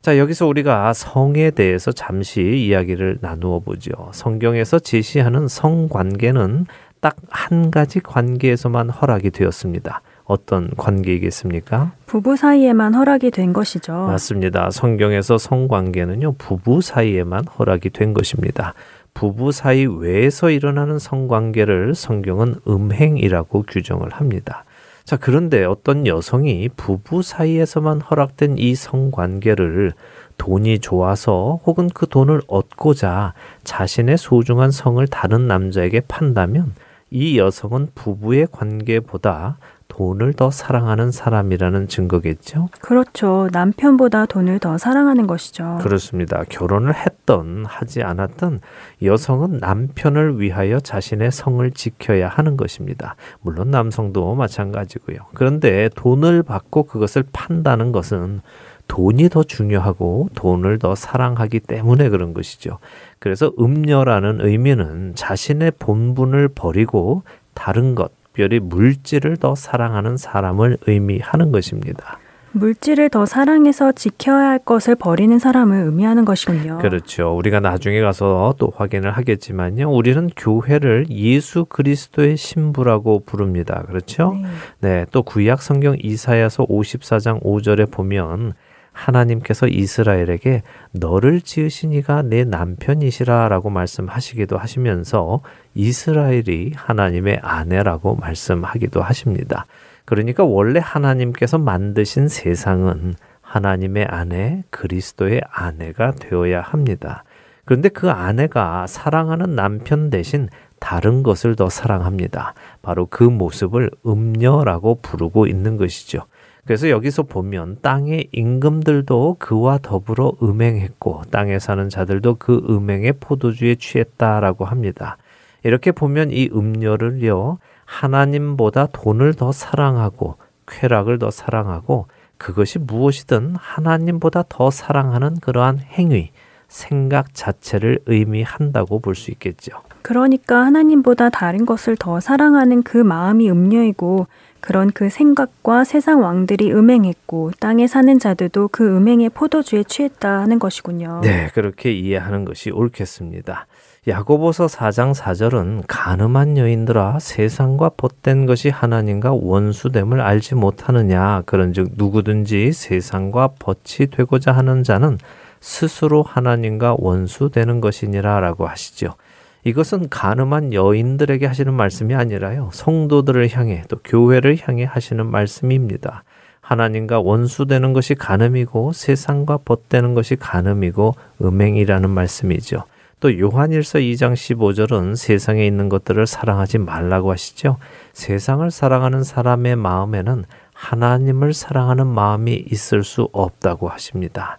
자, 여기서 우리가 성에 대해서 잠시 이야기를 나누어 보죠. 성경에서 제시하는 성 관계는 딱 한 가지 관계에서만 허락이 되었습니다. 어떤 관계이겠습니까? 부부 사이에만 허락이 된 것이죠. 맞습니다. 성경에서 성관계는요, 부부 사이에만 허락이 된 것입니다. 부부 사이 외에서 일어나는 성관계를 성경은 음행이라고 규정을 합니다. 자, 그런데 어떤 여성이 부부 사이에서만 허락된 이 성관계를 돈이 좋아서 혹은 그 돈을 얻고자 자신의 소중한 성을 다른 남자에게 판다면 이 여성은 부부의 관계보다 돈을 더 사랑하는 사람이라는 증거겠죠? 그렇죠. 남편보다 돈을 더 사랑하는 것이죠. 그렇습니다. 결혼을 했던 하지 않았던 여성은 남편을 위하여 자신의 성을 지켜야 하는 것입니다. 물론 남성도 마찬가지고요. 그런데 돈을 받고 그것을 판다는 것은 돈이 더 중요하고 돈을 더 사랑하기 때문에 그런 것이죠. 그래서 음녀라는 의미는 자신의 본분을 버리고 다른 것, 특별히 물질을 더 사랑하는 사람을 의미하는 것입니다. 물질을 더 사랑해서 지켜야 할 것을 버리는 사람을 의미하는 것이군요. 그렇죠. 우리가 나중에 가서 또 확인을 하겠지만요. 우리는 교회를 예수 그리스도의 신부라고 부릅니다. 그렇죠? 네. 네. 또 구약 성경 이사야서 54장 5절에 보면 하나님께서 이스라엘에게 너를 지으신 이가 내 남편이시라 라고 말씀하시기도 하시면서 이스라엘이 하나님의 아내라고 말씀하기도 하십니다. 그러니까 원래 하나님께서 만드신 세상은 하나님의 아내, 그리스도의 아내가 되어야 합니다. 그런데 그 아내가 사랑하는 남편 대신 다른 것을 더 사랑합니다. 바로 그 모습을 음녀라고 부르고 있는 것이죠. 그래서 여기서 보면 땅의 임금들도 그와 더불어 음행했고 땅에 사는 자들도 그 음행의 포도주에 취했다라고 합니다. 이렇게 보면 이 음료를요 하나님보다 돈을 더 사랑하고 쾌락을 더 사랑하고 그것이 무엇이든 하나님보다 더 사랑하는 그러한 행위, 생각 자체를 의미한다고 볼 수 있겠죠. 그러니까 하나님보다 다른 것을 더 사랑하는 그 마음이 음료이고 그런 그 생각과 세상 왕들이 음행했고 땅에 사는 자들도 그 음행의 포도주에 취했다 하는 것이군요. 네, 그렇게 이해하는 것이 옳겠습니다. 야고보서 4장 4절은 가늠한 여인들아 세상과 벗된 것이 하나님과 원수됨을 알지 못하느냐 그런즉 누구든지 세상과 벗이 되고자 하는 자는 스스로 하나님과 원수되는 것이니라라고 하시죠. 이것은 가늠한 여인들에게 하시는 말씀이 아니라요. 성도들을 향해 또 교회를 향해 하시는 말씀입니다. 하나님과 원수되는 것이 가늠이고 세상과 벗되는 것이 가늠이고 음행이라는 말씀이죠. 또 요한일서 2장 15절은 세상에 있는 것들을 사랑하지 말라고 하시죠. 세상을 사랑하는 사람의 마음에는 하나님을 사랑하는 마음이 있을 수 없다고 하십니다.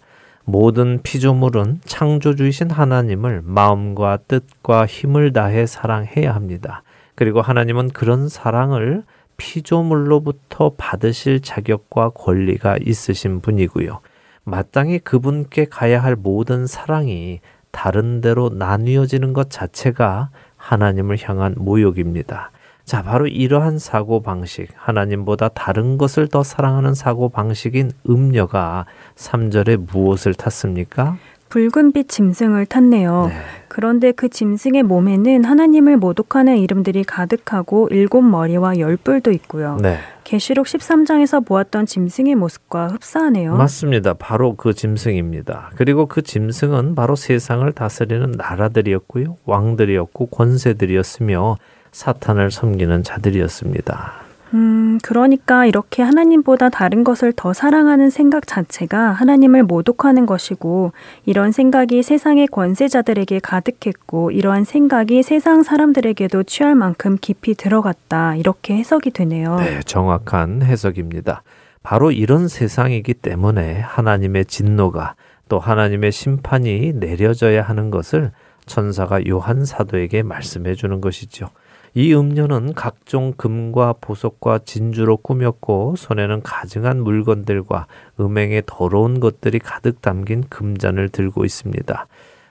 모든 피조물은 창조주이신 하나님을 마음과 뜻과 힘을 다해 사랑해야 합니다. 그리고 하나님은 그런 사랑을 피조물로부터 받으실 자격과 권리가 있으신 분이고요. 마땅히 그분께 가야 할 모든 사랑이 다른 데로 나뉘어지는 것 자체가 하나님을 향한 모욕입니다. 자, 바로 이러한 사고 방식, 하나님보다 다른 것을 더 사랑하는 사고 방식인 음녀가 3절에 무엇을 탔습니까? 붉은빛 짐승을 탔네요. 네. 그런데 그 짐승의 몸에는 하나님을 모독하는 이름들이 가득하고 일곱 머리와 열 뿔도 있고요. 네. 계시록 13장에서 보았던 짐승의 모습과 흡사하네요. 맞습니다. 바로 그 짐승입니다. 그리고 그 짐승은 바로 세상을 다스리는 나라들이었고요. 왕들이었고 권세들이었으며 사탄을 섬기는 자들이었습니다. 음, 그러니까 이렇게 하나님보다 다른 것을 더 사랑하는 생각 자체가 하나님을 모독하는 것이고, 이런 생각이 세상의 권세자들에게 가득했고, 이러한 생각이 세상 사람들에게도 취할 만큼 깊이 들어갔다. 이렇게 해석이 되네요. 네, 정확한 해석입니다. 바로 이런 세상이기 때문에 하나님의 진노가 또 하나님의 심판이 내려져야 하는 것을 천사가 요한 사도에게 말씀해 주는 것이죠. 이 음녀는 각종 금과 보석과 진주로 꾸몄고 손에는 가증한 물건들과 음행의 더러운 것들이 가득 담긴 금잔을 들고 있습니다.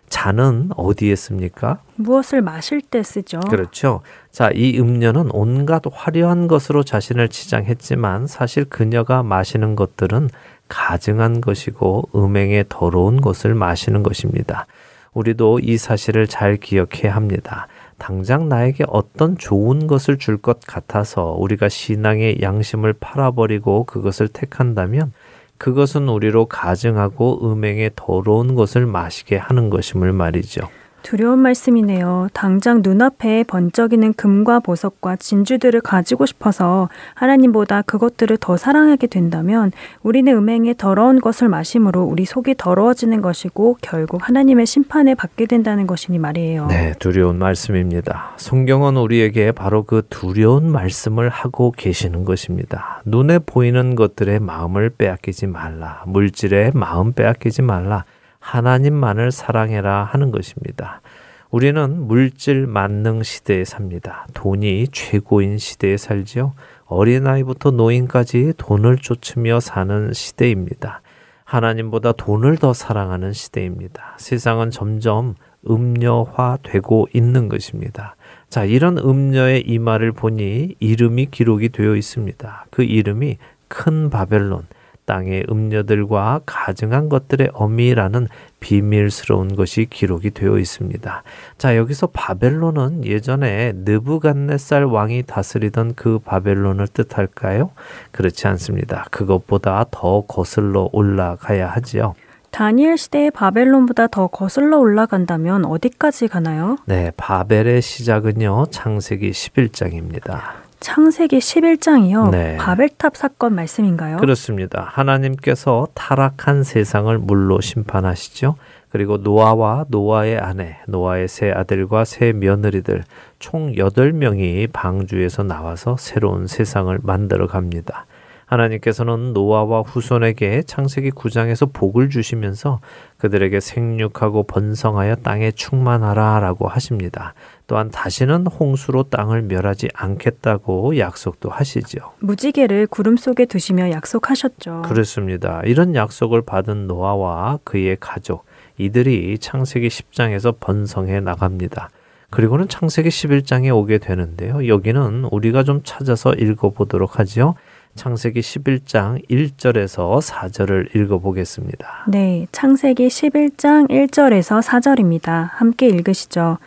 잔은 어디에 씁니까? 무엇을 마실 때 쓰죠. 그렇죠. 자, 이 음녀는 온갖 화려한 것으로 자신을 치장했지만 사실 그녀가 마시는 것들은 가증한 것이고 음행의 더러운 것을 마시는 것입니다. 우리도 이 사실을 잘 기억해야 합니다. 당장 나에게 어떤 좋은 것을 줄 것 같아서 우리가 신앙의 양심을 팔아버리고 그것을 택한다면 그것은 우리로 가증하고 음행에 더러운 것을 마시게 하는 것임을 말이죠. 두려운 말씀이네요. 당장 눈앞에 번쩍이는 금과 보석과 진주들을 가지고 싶어서 하나님보다 그것들을 더 사랑하게 된다면 우리는 음행의 더러운 것을 마심으로 우리 속이 더러워지는 것이고 결국 하나님의 심판을 받게 된다는 것이니 말이에요. 네, 두려운 말씀입니다. 성경은 우리에게 바로 그 두려운 말씀을 하고 계시는 것입니다. 눈에 보이는 것들의 마음을 빼앗기지 말라. 물질의 마음 빼앗기지 말라. 하나님만을 사랑해라 하는 것입니다. 우리는 물질 만능 시대에 삽니다. 돈이 최고인 시대에 살지요. 어린아이부터 노인까지 돈을 쫓으며 사는 시대입니다. 하나님보다 돈을 더 사랑하는 시대입니다. 세상은 점점 음녀화되고 있는 것입니다. 자, 이런 음녀의 이마를 보니 이름이 기록이 되어 있습니다. 그 이름이 큰 바벨론, 땅의 음녀들과 가증한 것들의 어미라는 비밀스러운 것이 기록이 되어 있습니다. 자, 여기서 바벨론은 예전에 느부갓네살 왕이 다스리던 그 바벨론을 뜻할까요? 그렇지 않습니다. 그것보다 더 거슬러 올라가야 하지요. 다니엘 시대의 바벨론보다 더 거슬러 올라간다면 어디까지 가나요? 네, 바벨의 시작은요, 창세기 11장입니다. 창세기 11장이요. 네. 바벨탑 사건 말씀인가요? 그렇습니다. 하나님께서 타락한 세상을 물로 심판하시죠. 그리고 노아와 노아의 아내, 노아의 세 아들과 세 며느리들 총 8명이 방주에서 나와서 새로운 세상을 만들어 갑니다. 하나님께서는 노아와 후손에게 창세기 9장에서 복을 주시면서 그들에게 생육하고 번성하여 땅에 충만하라 라고 하십니다. 또한 다시는 홍수로 땅을 멸하지 않겠다고 약속도 하시죠. 무지개를 구름 속에 두시며 약속하셨죠. 그렇습니다. 이런 약속을 받은 노아와 그의 가족 이들이 창세기 10장에서 번성해 나갑니다. 그리고는 창세기 11장에 오게 되는데요. 여기는 우리가 좀 찾아서 읽어보도록 하죠. 창세기 11장 1절에서 4절을 읽어보겠습니다. 네, 창세기 11장 1절에서 4절입니다. 함께 읽으시죠.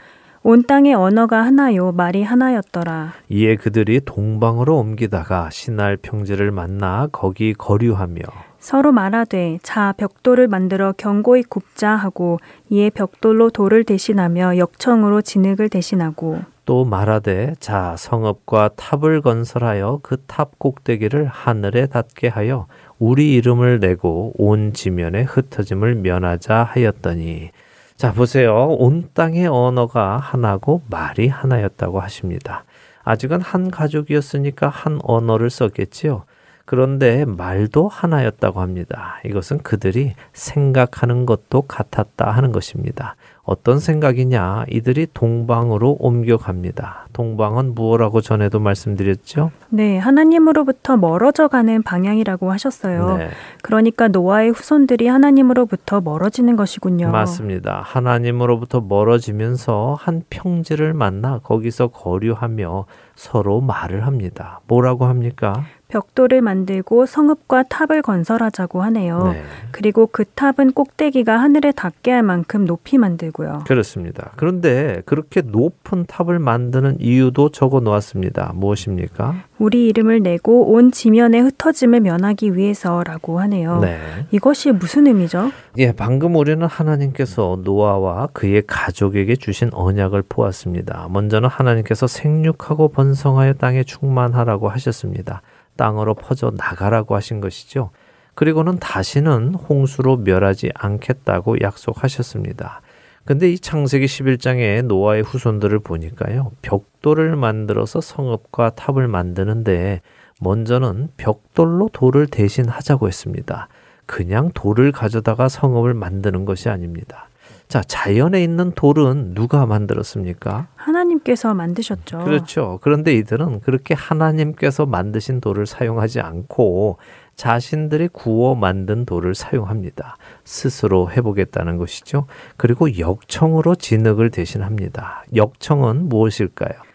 온 땅의 언어가 하나요, 말이 하나였더라. 이에 그들이 동방으로 옮기다가 신할 평지를 만나 거기 거류하며 서로 말하되 자 벽돌을 만들어 경고히 굽자 하고 이에 벽돌로 돌을 대신하며 역청으로 진흙을 대신하고 또 말하되 자 성읍과 탑을 건설하여 그 탑 꼭대기를 하늘에 닿게 하여 우리 이름을 내고 온 지면에 흩어짐을 면하자 하였더니 자 보세요 온 땅의 언어가 하나고 말이 하나였다고 하십니다. 아직은 한 가족이었으니까 한 언어를 썼겠지요. 그런데 말도 하나였다고 합니다. 이것은 그들이 생각하는 것도 같았다 하는 것입니다. 어떤 생각이냐? 이들이 동방으로 옮겨갑니다. 동방은 무엇라고 전에도 말씀드렸죠? 네, 하나님으로부터 멀어져 가는 방향이라고 하셨어요. 네. 그러니까 노아의 후손들이 하나님으로부터 멀어지는 것이군요. 맞습니다. 하나님으로부터 멀어지면서 한 평지를 만나 거기서 거류하며 서로 말을 합니다. 뭐라고 합니까? 벽돌을 만들고 성읍과 탑을 건설하자고 하네요. 네. 그리고 그 탑은 꼭대기가 하늘에 닿게 할 만큼 높이 만들고요. 그렇습니다. 그런데 그렇게 높은 탑을 만드는 이유도 적어 놓았습니다. 무엇입니까? 우리 이름을 내고 온 지면에 흩어짐을 면하기 위해서라고 하네요. 네. 이것이 무슨 의미죠? 예, 방금 우리는 하나님께서 노아와 그의 가족에게 주신 언약을 보았습니다. 먼저는 하나님께서 생육하고 번성하여 땅에 충만하라고 하셨습니다. 땅으로 퍼져 나가라고 하신 것이죠. 그리고는 다시는 홍수로 멸하지 않겠다고 약속하셨습니다. 근데 이 창세기 11장에 노아의 후손들을 보니까요. 벽돌을 만들어서 성읍과 탑을 만드는데 먼저는 벽돌로 돌을 대신하자고 했습니다. 그냥 돌을 가져다가 성읍을 만드는 것이 아닙니다. 자, 자연에 있는 돌은 누가 만들었습니까? 하나님께서 만드셨죠. 그렇죠. 그런데 이들은 그렇게 하나님께서 만드신 돌을 사용하지 않고 자신들이 구워 만든 돌을 사용합니다. 스스로 해보겠다는 것이죠. 그리고 역청으로 진흙을 대신합니다. 역청은 무엇일까요?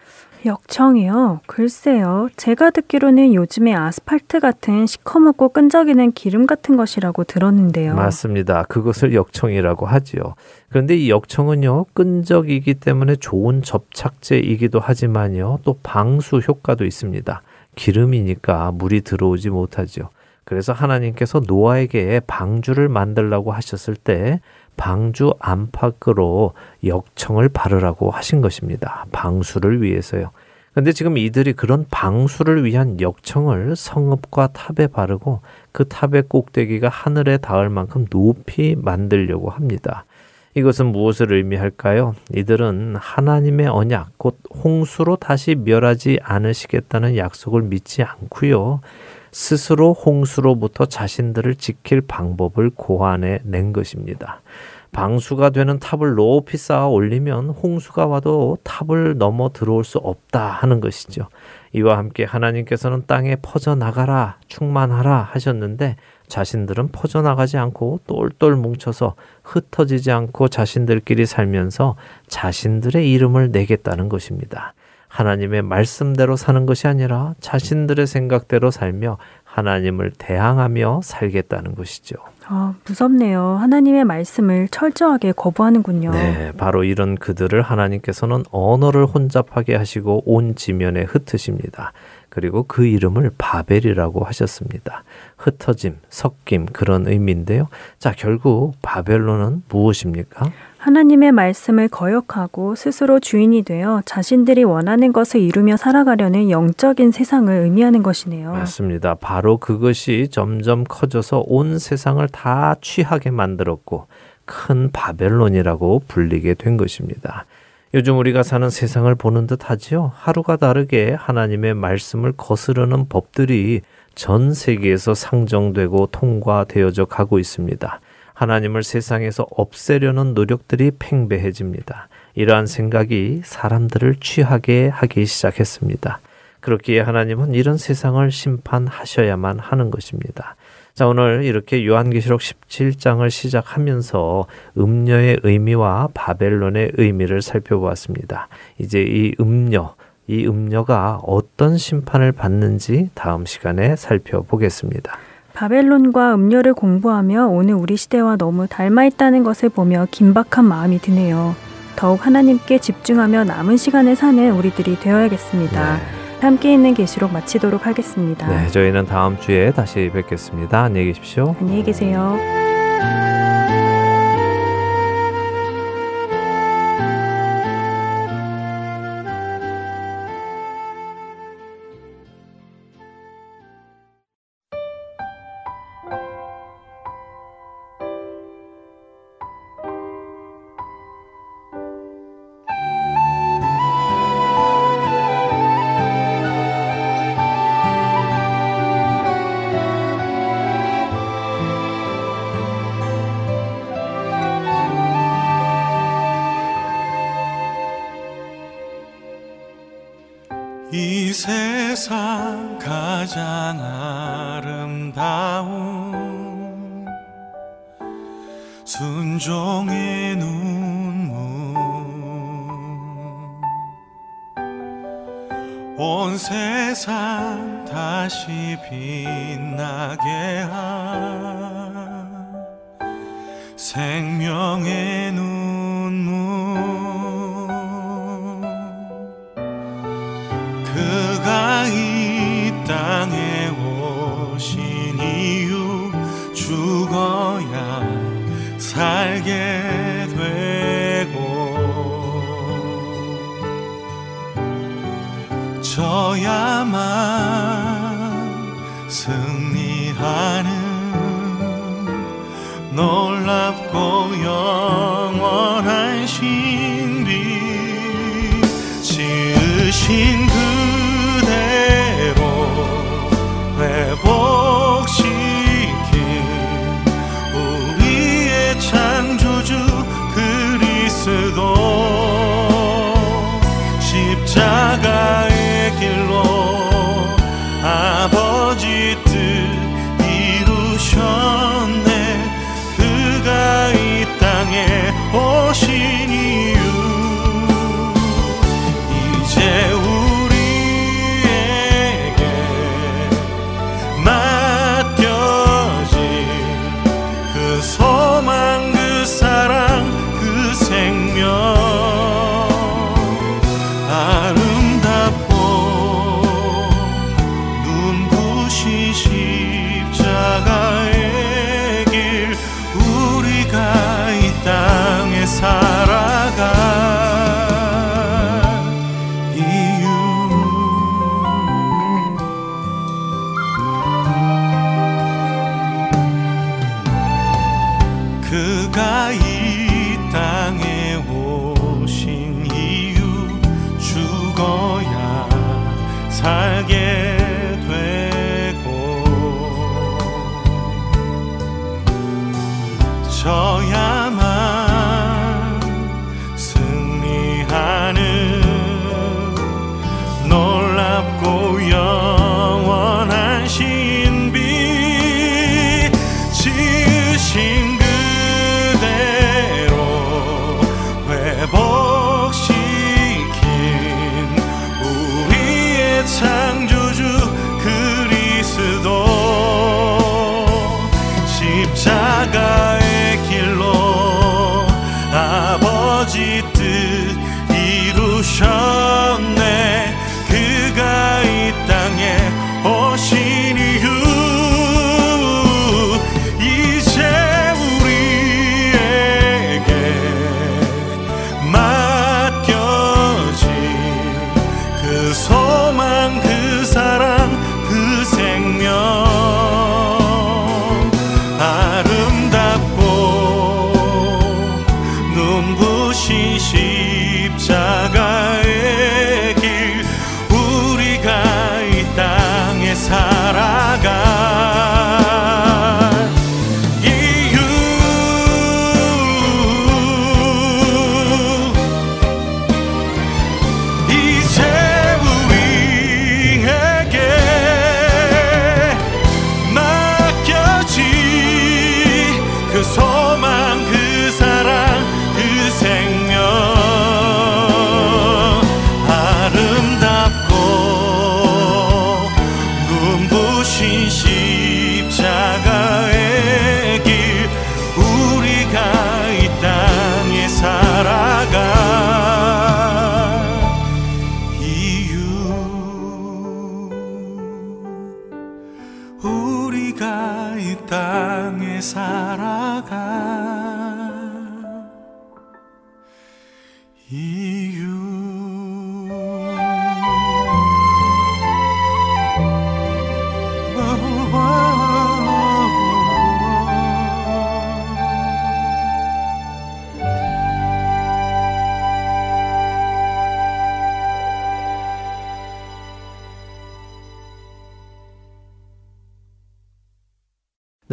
역청이요? 글쎄요. 제가 듣기로는 요즘에 아스팔트 같은 시커멓고 끈적이는 기름 같은 것이라고 들었는데요. 맞습니다. 그것을 역청이라고 하지요. 그런데 이 역청은요, 끈적이기 때문에 좋은 접착제이기도 하지만요, 또 방수 효과도 있습니다. 기름이니까 물이 들어오지 못하죠. 그래서 하나님께서 노아에게 방주를 만들라고 하셨을 때 방주 안팎으로 역청을 바르라고 하신 것입니다. 방수를 위해서요. 근데 지금 이들이 그런 방수를 위한 역청을 성읍과 탑에 바르고 그 탑의 꼭대기가 하늘에 닿을 만큼 높이 만들려고 합니다. 이것은 무엇을 의미할까요? 이들은 하나님의 언약, 곧 홍수로 다시 멸하지 않으시겠다는 약속을 믿지 않고요. 스스로 홍수로부터 자신들을 지킬 방법을 고안해 낸 것입니다. 방수가 되는 탑을 높이 쌓아 올리면 홍수가 와도 탑을 넘어 들어올 수 없다 하는 것이죠. 이와 함께 하나님께서는 땅에 퍼져나가라, 충만하라 하셨는데 자신들은 퍼져나가지 않고 똘똘 뭉쳐서 흩어지지 않고 자신들끼리 살면서 자신들의 이름을 내겠다는 것입니다. 하나님의 말씀대로 사는 것이 아니라 자신들의 생각대로 살며 하나님을 대항하며 살겠다는 것이죠. 아, 무섭네요. 하나님의 말씀을 철저하게 거부하는군요. 네, 바로 이런 그들을 하나님께서는 언어를 혼잡하게 하시고 온 지면에 흩으십니다. 그리고 그 이름을 바벨이라고 하셨습니다. 흩어짐, 섞임 그런 의미인데요. 자, 결국 바벨론은 무엇입니까? 하나님의 말씀을 거역하고 스스로 주인이 되어 자신들이 원하는 것을 이루며 살아가려는 영적인 세상을 의미하는 것이네요. 맞습니다. 바로 그것이 점점 커져서 온 세상을 다 취하게 만들었고 큰 바벨론이라고 불리게 된 것입니다. 요즘 우리가 사는 세상을 보는 듯 하지요. 하루가 다르게 하나님의 말씀을 거스르는 법들이 전 세계에서 상정되고 통과되어져 가고 있습니다. 하나님을 세상에서 없애려는 노력들이 팽배해집니다. 이러한 생각이 사람들을 취하게 하기 시작했습니다. 그렇기에 하나님은 이런 세상을 심판하셔야만 하는 것입니다. 자, 오늘 이렇게 요한계시록 17장을 시작하면서 음녀의 의미와 바벨론의 의미를 살펴보았습니다. 이제 이 음녀, 이 음녀가 어떤 심판을 받는지 다음 시간에 살펴보겠습니다. 바벨론과 음료를 공부하며 오늘 우리 시대와 너무 닮아 있다는 것을 보며 긴박한 마음이 드네요. 더욱 하나님께 집중하며 남은 시간을 사는 우리들이 되어야겠습니다. 네. 함께 있는 계시록 마치도록 하겠습니다. 네, 저희는 다음 주에 다시 뵙겠습니다. 안녕히 계십시오. 안녕히 계세요. 세상 다시 빛나게 한 생명의 눈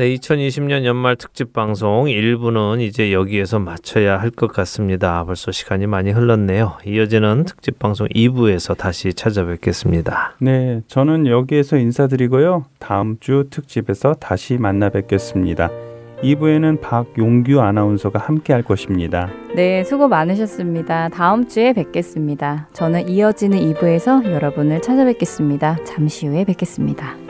네, 2020년 연말 특집 방송 1부는 이제 여기에서 마쳐야 할 것 같습니다. 벌써 시간이 많이 흘렀네요. 이어지는 특집 방송 2부에서 다시 찾아뵙겠습니다. 네, 저는 여기에서 인사드리고요. 다음 주 특집에서 다시 만나 뵙겠습니다. 2부에는 박용규 아나운서가 함께 할 것입니다. 네, 수고 많으셨습니다. 다음 주에 뵙겠습니다. 저는 이어지는 2부에서 여러분을 찾아뵙겠습니다. 잠시 후에 뵙겠습니다.